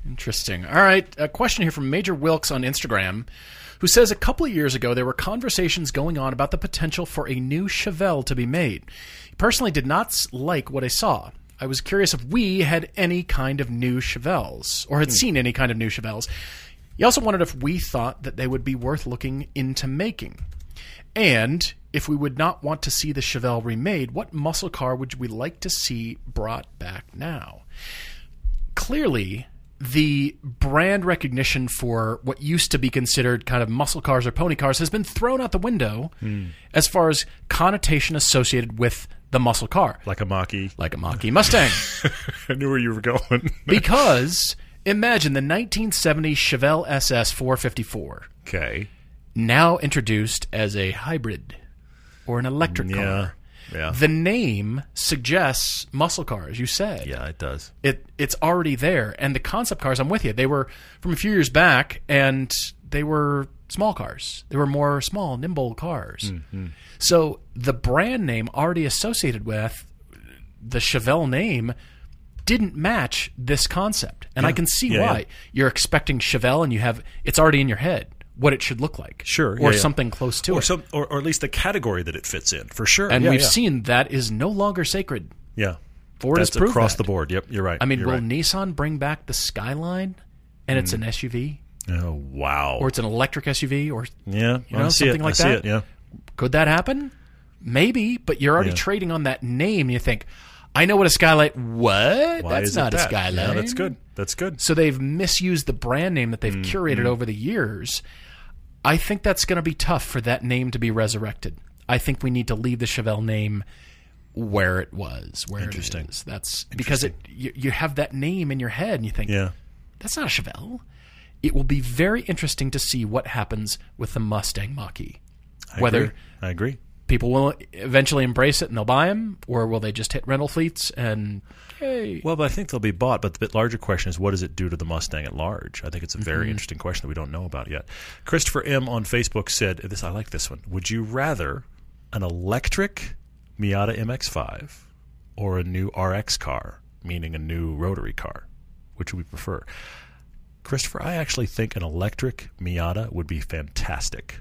Interesting. All right. A question here from Major Wilkes on Instagram, who says a couple of years ago there were conversations going on about the potential for a new Chevelle to be made. He personally did not like what I saw. I was curious if we had any kind of new Chevelles or had hmm. seen any kind of new Chevelles. He also wondered if we thought that they would be worth looking into making. And if we would not want to see the Chevelle remade, what muscle car would we like to see brought back now? Clearly the brand recognition for what used to be considered kind of muscle cars or pony cars has been thrown out the window hmm. as far as connotation associated with the muscle car, Like a Mach-E. like a Mach-E Mustang. [laughs] I knew where you were going. [laughs] because imagine the 1970 Chevelle SS 454 okay. now introduced as a hybrid or an electric mm, Yeah. car. Yeah. The name suggests muscle car, as you said. Yeah, it does. It it's already there, and the concept cars. I'm with you. They were from a few years back, and they were small cars. They were more small, nimble cars. Mm-hmm. So the brand name already associated with the Chevelle name didn't match this concept, and I can see Yeah, why. yeah. You're expecting Chevelle, and you have it's already in your head what it should look like, Sure, or yeah, yeah. something close to Or it. some, or, or at least the category that it fits in, for sure. and Yeah, we've yeah. seen that is no longer sacred. yeah, Ford has That's proved across that. the board. Yep, you're right. I mean, you're will right. Nissan bring back the Skyline, and it's an SUV, Oh wow. or it's an electric SUV, or yeah, you know, something it. like that? it. Yeah. Could that happen? Maybe, but you're already Yeah. trading on that name. You think, I know what a skylight. What? Why that's not a skylight. Yeah, that's good. That's good. So they've misused the brand name that they've Mm, curated over the years. I think that's going to be tough for that name to be resurrected. I think we need to leave the Chevelle name where it was, where Interesting. it is. That's because it you, you have that name in your head and you think, Yeah. that's not a Chevelle. It will be very interesting to see what happens with the Mustang Mach-E. I Whether agree. I agree. people will eventually embrace it and they'll buy them, or will they just hit rental fleets and yay? Well, but I think they'll be bought. But the bit larger question is, what does it do to the Mustang at large? I think it's a very mm-hmm. interesting question that we don't know about yet. Christopher M on Facebook said, "This I like this one. Would you rather an electric Miata MX-5 or a new RX car, meaning a new rotary car? Which would we prefer?" Christopher, I actually think an electric Miata would be fantastic.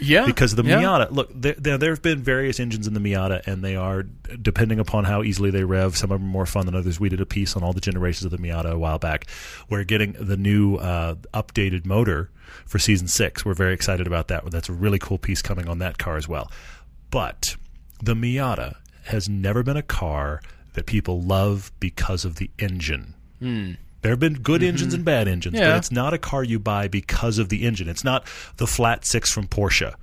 Yeah, because the yeah. Miata, look, there, there there have been various engines in the Miata, and they are depending upon how easily they rev. Some of them are more fun than others. We did a piece on all the generations of the Miata a while back. We're getting the new uh, updated motor for season six. We're very excited about that. That's a really cool piece coming on that car as well. But the Miata has never been a car that people love because of the engine. There have been good mm-hmm. engines and bad engines, but it's not a car you buy because of the engine. It's not the flat six from Porsche.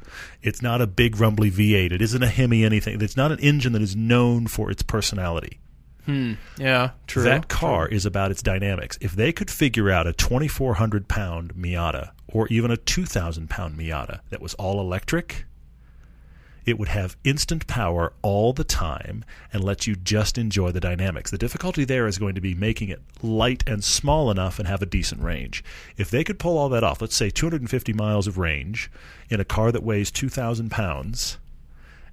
It's not a big rumbly V8. It isn't a Hemi anything. It's not an engine that is known for its personality. Hmm. yeah, true. That car is about its dynamics. If they could figure out a 2,400 pound Miata or even a 2,000 pound Miata that was all electric, it would have instant power all the time and let you just enjoy the dynamics. The difficulty there is going to be making it light and small enough and have a decent range. If they could pull all that off, let's say 250 miles of range in a car that weighs 2,000 pounds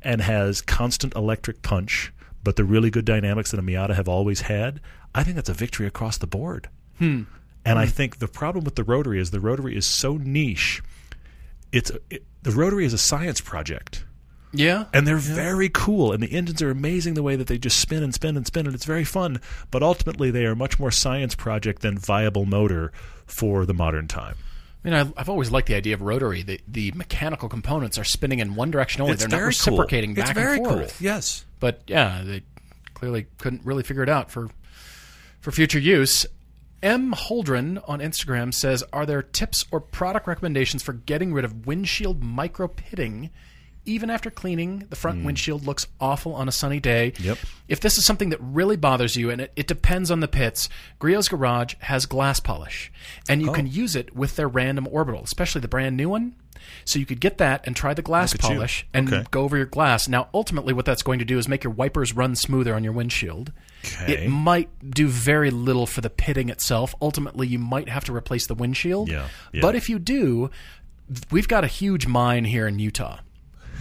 and has constant electric punch, but the really good dynamics that a Miata have always had, I think that's a victory across the board. Hmm. And I hmm. think the problem with the rotary is the rotary is so niche. It's it, the rotary is a science project, yeah, and they're very cool, and the engines are amazing the way that they just spin and spin and spin, and it's very fun. But ultimately, they are much more science project than viable motor for the modern time. I mean, I've always liked the idea of rotary. The, the mechanical components are spinning in one direction only. They're not reciprocating cool. back it's very and forth. cool. Yes. But yeah, they clearly couldn't really figure it out for for future use. M. Holdren on Instagram says, "Are there tips or product recommendations for getting rid of windshield micro pitting?" Even after cleaning, the front hmm. windshield looks awful on a sunny day. Yep. If this is something that really bothers you, and it, it depends on the pits, Griot's Garage has glass polish, and you can oh. use it with their random orbital, especially the brand new one. So you could get that and try the glass at you. polish and Okay. go over your glass. Now, ultimately, what that's going to do is make your wipers run smoother on your windshield. Okay. It might do very little for the pitting itself. Ultimately, you might have to replace the windshield. Yeah, yeah. But if you do, we've got a huge mine here in Utah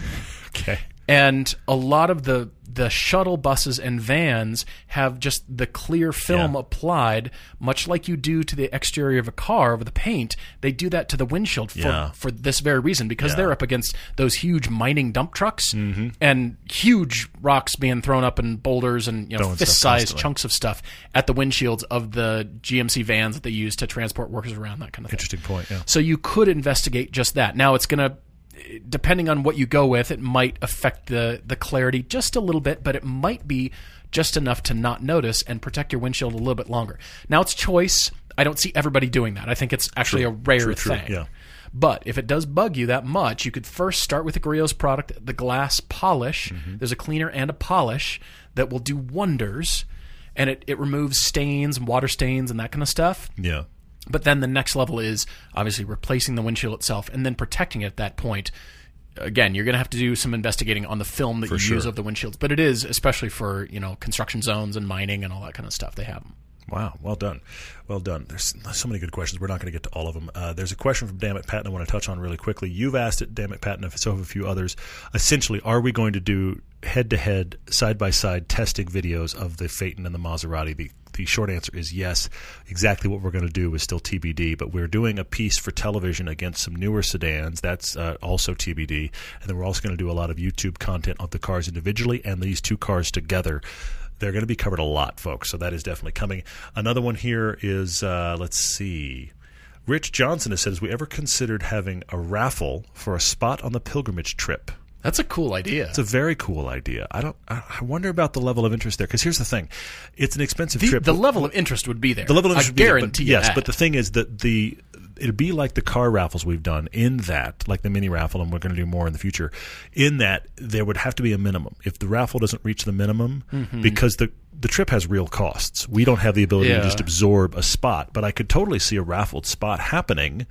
[laughs] Okay. and a lot of the the shuttle buses and vans have just the clear film Yeah. applied, much like you do to the exterior of a car with the paint. They do that to the windshield for, Yeah. for this very reason because Yeah. they're up against those huge mining dump trucks mm-hmm. and huge rocks being thrown up and boulders and you know fist sized chunks of stuff at the windshields of the GMC vans that they use to transport workers around that kind of thing. Interesting point. Yeah. So you could investigate just that. Now it's going to depending on what you go with, it might affect the the clarity just a little bit, but it might be just enough to not notice and protect your windshield a little bit longer. Now it's choice. I don't see everybody doing that. I think it's actually a rare True, true, thing. yeah. But if it does bug you that much, you could first start with the Griot's product, the glass polish. Mm-hmm. There's a cleaner and a polish that will do wonders, and it, it removes stains and water stains and that kind of stuff. Yeah. But then the next level is obviously replacing the windshield itself and then protecting it at that point. again, you're going to have to do some investigating on the film that you sure. use of the windshields. But it is especially for you know construction zones and mining and all that kind of stuff. They have them. Wow, well done, well done. There's so many good questions. We're not going to get to all of them. Uh, there's a question from Dammit Patton I want to touch on really quickly. You've asked it, Dammit Patton, so have a few others. Essentially, are we going to do head-to-head, side-by-side testing videos of the Phaeton and the Maserati? The the short answer is yes. Exactly what we're going to do is still TBD, but we're doing a piece for television against some newer sedans. That's uh, also TBD. And then we're also going to do a lot of YouTube content of the cars individually and these two cars together they're going to be covered a lot, folks. So that is definitely coming. Another one here is uh, let's see. Rich Johnson has said, "Has we ever considered having a raffle for a spot on the pilgrimage trip?" That's a cool idea. It's a very cool idea. I don't. I I wonder about the level of interest there because here's the thing: it's an expensive the, trip. the level of interest would be there. The level of I interest would be there, guarantee but, you yes, that. but the thing is that the it'd be like the car raffles we've done in that, like the mini raffle, and we're going to do more in the future. In that, there would have to be a minimum. If the raffle doesn't reach the minimum, mm-hmm. because the the trip has real costs, we don't have the ability Yeah. to just absorb a spot. But I could totally see a raffled spot happening.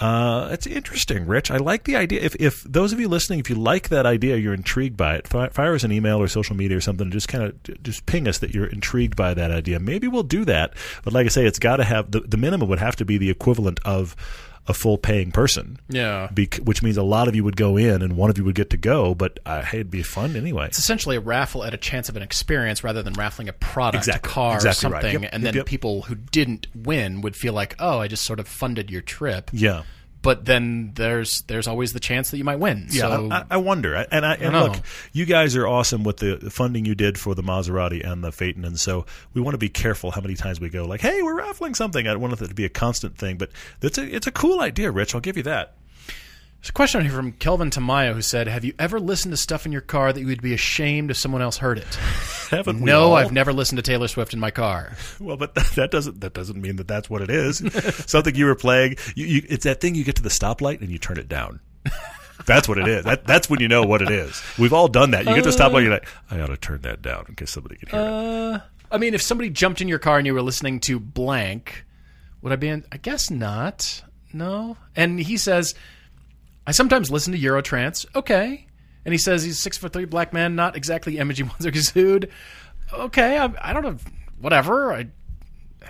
Uh, it's interesting, Rich. I like the idea. If if those of you listening, if you like that idea, you're intrigued by it, fi- fire us an email or social media or something. Just kind of just ping us that you're intrigued by that idea. Maybe we'll do that. But like I say, it's got to have the the minimum would have to be the equivalent of a full paying person. yeah. Bec- which means a lot of you would go in and one of you would get to go. But uh, hey, it'd be fun anyway. It's essentially a raffle at a chance of an experience rather than raffling a product, Exactly. a car, Exactly or right. something. Yep, And yep, then yep. people who didn't win would feel like, oh, I just sort of funded your trip. Yeah. But then there's there's always the chance that you might win. Yeah, so I, I- I wonder. And I, and know. look, you guys are awesome with the funding you did for the Maserati and the Phaeton, and so we want to be careful how many times we go like, "Hey, we're raffling something." I don't want it to be a constant thing, but it's a it's a cool idea, Rich. I'll give you that. There's a question here from Kelvin Tamayo who said, "Have you ever listened to stuff in your car that you would be ashamed if someone else heard it?" Haven't we no, all? I've never listened to Taylor Swift in my car. [laughs] Well, but that, that doesn't that doesn't mean that that's what it is. [laughs] Something you were playing. You, you, it's that thing you get to the stoplight and you turn it down. That's what it is. That, that's when you know what it is. We've all done that. You get to the stoplight, you're like, I ought to turn that down in case somebody can hear it. Uh, I mean, if somebody jumped in your car and you were listening to blank, would I be in? I guess not. No. And he says, I sometimes listen to Eurotrance. Okay. And he says he's six foot three black man, not exactly Emoji Monzergazood. [laughs] Okay. I, I don't know. Whatever. I,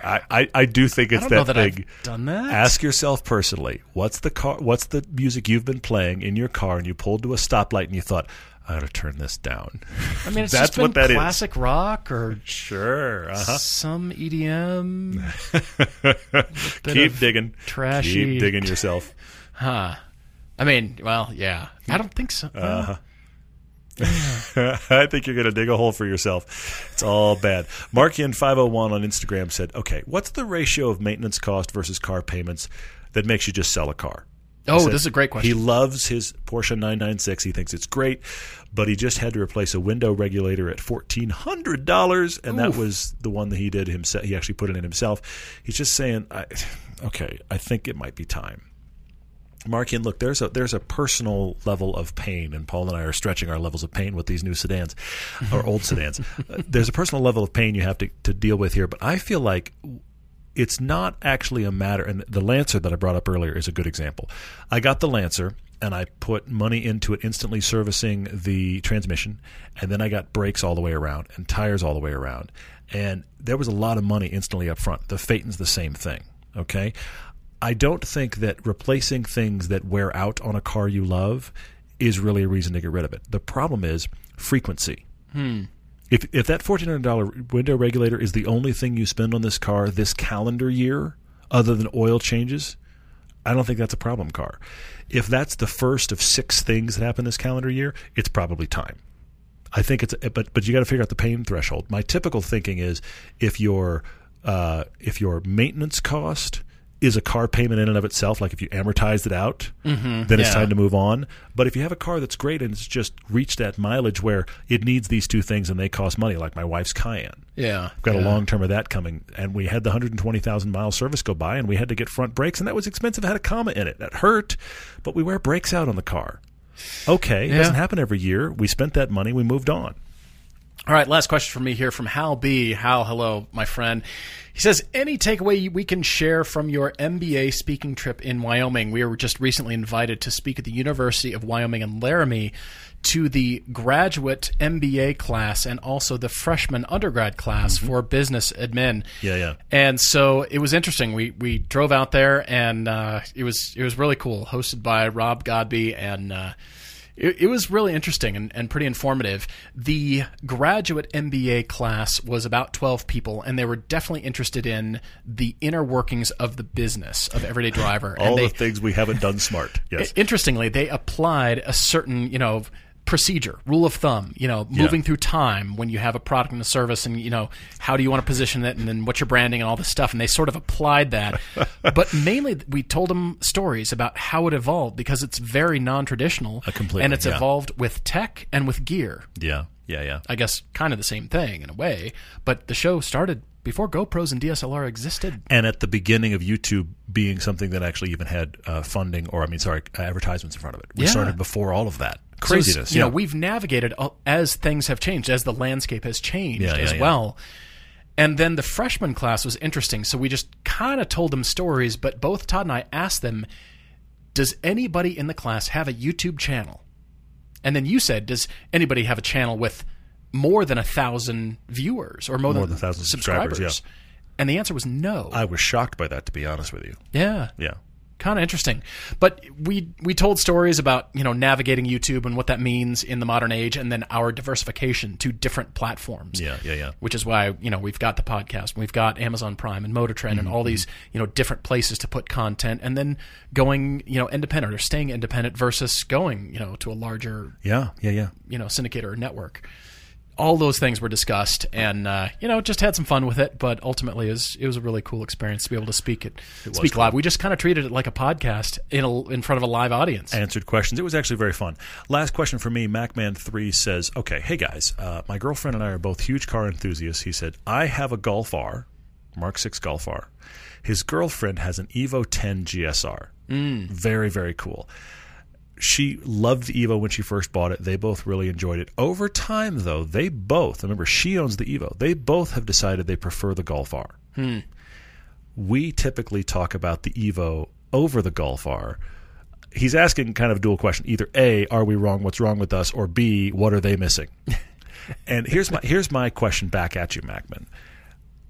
I, I, I do think it's I don't know that that thing. I've done that. Ask yourself personally, what's the car? What's the music you've been playing in your car, and you pulled to a stoplight, and you thought, I ought to turn this down. I mean, it's [laughs] That's just been what that is. classic rock or Sure. Uh-huh. some EDM. [laughs] Keep digging. trashy- Keep digging yourself. Huh. I mean, well, yeah. I don't think so. Uh-huh. [laughs] I think you're going to dig a hole for yourself. It's all bad. Markian501 on Instagram said, okay, what's the ratio of maintenance cost versus car payments that makes you just sell a car? oh, said this is a great question. He loves his Porsche 996. He thinks it's great, but he just had to replace a window regulator at fourteen hundred dollars, and that was the one that he did himself. He actually put it in himself. He's just saying, I, "Okay, I think it might be time." Markian, look, there's a there's a personal level of pain, and Paul and I are stretching our levels of pain with these new sedans [laughs] or old sedans. Uh, there's a personal level of pain you have to, to deal with here, but I feel like it's not actually a matter and the lancer that i brought up earlier is a good example. I got the lancer and i put money into it instantly servicing the transmission and then i got brakes all the way around and tires all the way around. And there was a lot of money instantly up front. The phaeton's the same thing okay i don't think that replacing things that wear out on a car you love is really a reason to get rid of it the problem is frequency if if that fourteen hundred dollar window regulator is the only thing you spend on this car this calendar year, other than oil changes, I don't think that's a problem car. If that's the first of six things that happen this calendar year, it's probably time. I think it's but but you got to figure out the pain threshold. My typical thinking is if your uh, if your maintenance cost is a car payment in and of itself, like if you amortize it out, mm-hmm. then it's time to move on. But if you have a car that's great and it's just reached that mileage where it needs these two things and they cost money, like my wife's Cayenne. yeah. I've got yeah. a long term of that coming, and we had the 120,000 mile service go by, and we had to get front brakes, and that was expensive. It had a comma in it. That hurt, but we wear brakes out on the car. Okay, it doesn't happen every year. We spent that money, we moved on. All right, last question for me here from Hal B. Hal, hello, my friend. He says, any takeaway we can share from your MBA speaking trip in Wyoming? We were just recently invited to speak at the University of Wyoming in Laramie to the graduate MBA class and also the freshman undergrad class for business admin. Yeah, yeah. And so it was interesting. We we drove out there, and uh, it was it was really cool. Hosted by Rob Godby, and uh, it, it was really interesting and, and pretty informative. The graduate MBA class was about twelve people, and they were definitely interested in the inner workings of the business of Everyday Driver. [laughs] All and they, the things we haven't done smart. Yes. Interestingly, they applied a certain, you know, procedure, rule of thumb, you know, moving through time when you have a product and a service and, you know, how do you want to position it and then what's your branding and all this stuff. And they sort of applied that. [laughs] but mainly we told them stories about how it evolved because it's very non traditional. And it's yeah. evolved with tech and with gear. yeah, yeah, yeah. I guess kind of the same thing in a way. But the show started before GoPros and DSLR existed. and at the beginning of YouTube being something that actually even had uh, funding, or I mean, sorry, advertisements in front of it. We Yeah. started before all of that So craziness. you yeah. know, we've navigated uh, as things have changed, as the landscape has changed Yeah, yeah, as yeah. well. And then the freshman class was interesting. So we just kind of told them stories, but both Todd and I asked them, "Does anybody in the class have a YouTube channel?" And then you said, "Does anybody have a channel with more than a thousand viewers or more, More than than 1,000 subscribers, subscribers?" And the answer was no. I was shocked by that, to be honest with you. yeah, Yeah. Kind of interesting. But we we told stories about you know navigating YouTube and what that means in the modern age, and then our diversification to different platforms. Yeah, yeah, yeah. Which is why you know we've got the podcast, we've got Amazon Prime and Motor Trend, and Mm-hmm. all these you know different places to put content, and then going you know independent or staying independent versus going you know to a larger Yeah, yeah, yeah. you know syndicator or network. All those things were discussed, and uh, you know, just had some fun with it. But ultimately, it was, it was a really cool experience to be able to speak it, speak cool. live. We just kind of treated it like a podcast in a, in front of a live audience. answered questions. It was actually very fun. Last question for me. MacMan3 says, Okay, hey guys, uh, my girlfriend and I are both huge car enthusiasts. He said, I have a Golf R, Mark 6 Golf R. His girlfriend has an Evo 10 GSR. Mm. Very, very cool. She loved the Evo when she first bought it. They both really enjoyed it. Over time, though, they both, remember, she owns the Evo, they both have decided they prefer the Golf R. Hmm. We typically talk about the Evo over the Golf R he's asking kind of a dual question. Either A, are we wrong? What's wrong with us? Or B, what are they missing? [laughs] and here's my here's my question back at you, Macman.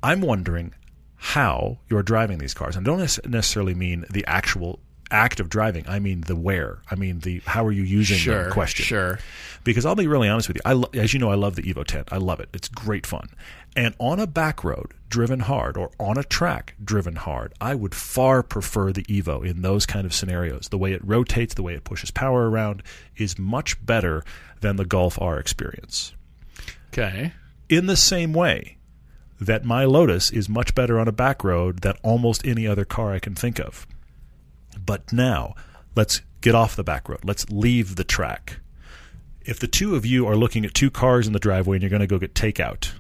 I'm wondering how you're driving these cars. And I don't necessarily mean the actual act of driving. I mean the where. I mean the how are you using Sure, them question. sure. Because I'll be really honest with you. I lo- as you know, I love the Evo 10. I love it. It's great fun. And on a back road, driven hard, or on a track, driven hard, I would far prefer the Evo in those kind of scenarios. The way it rotates, the way it pushes power around, is much better than the Golf R experience. Okay. In the same way that my Lotus is much better on a back road than almost any other car I can think of. But now, let's get off the back road. Let's leave the track. If the two of you are looking at two cars in the driveway and you're going to go get takeout,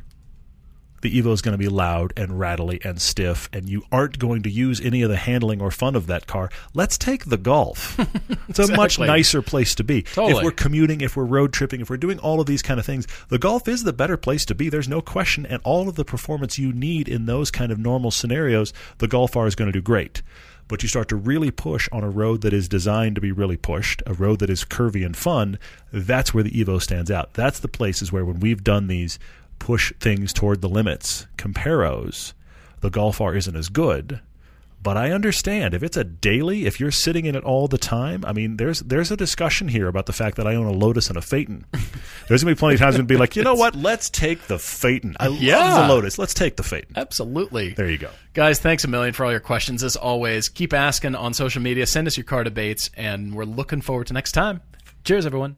the Evo is going to be loud and rattly and stiff, and you aren't going to use any of the handling or fun of that car. Let's take the Golf. [laughs] It's a much nicer place to be. If we're commuting, if we're road tripping, if we're doing all of these kind of things, the Golf is the better place to be. There's no question, and all of the performance you need in those kind of normal scenarios, the Golf R is going to do great. But you start to really push on a road that is designed to be really pushed, a road that is curvy and fun, that's where the Evo stands out. That's the places where when we've done these push things toward the limits comparos, the Golf R isn't as good. But I understand if it's a daily, if you're sitting in it all the time. I mean, there's there's a discussion here about the fact that I own a Lotus and a Phaeton. [laughs] There's gonna be plenty of times when be like, you know what? Let's take the Phaeton. I love Yeah. the Lotus. Let's take the Phaeton. Absolutely. There you go. Guys, thanks a million for all your questions. As always, keep asking on social media. Send us your car debates, and we're looking forward to next time. Cheers, everyone.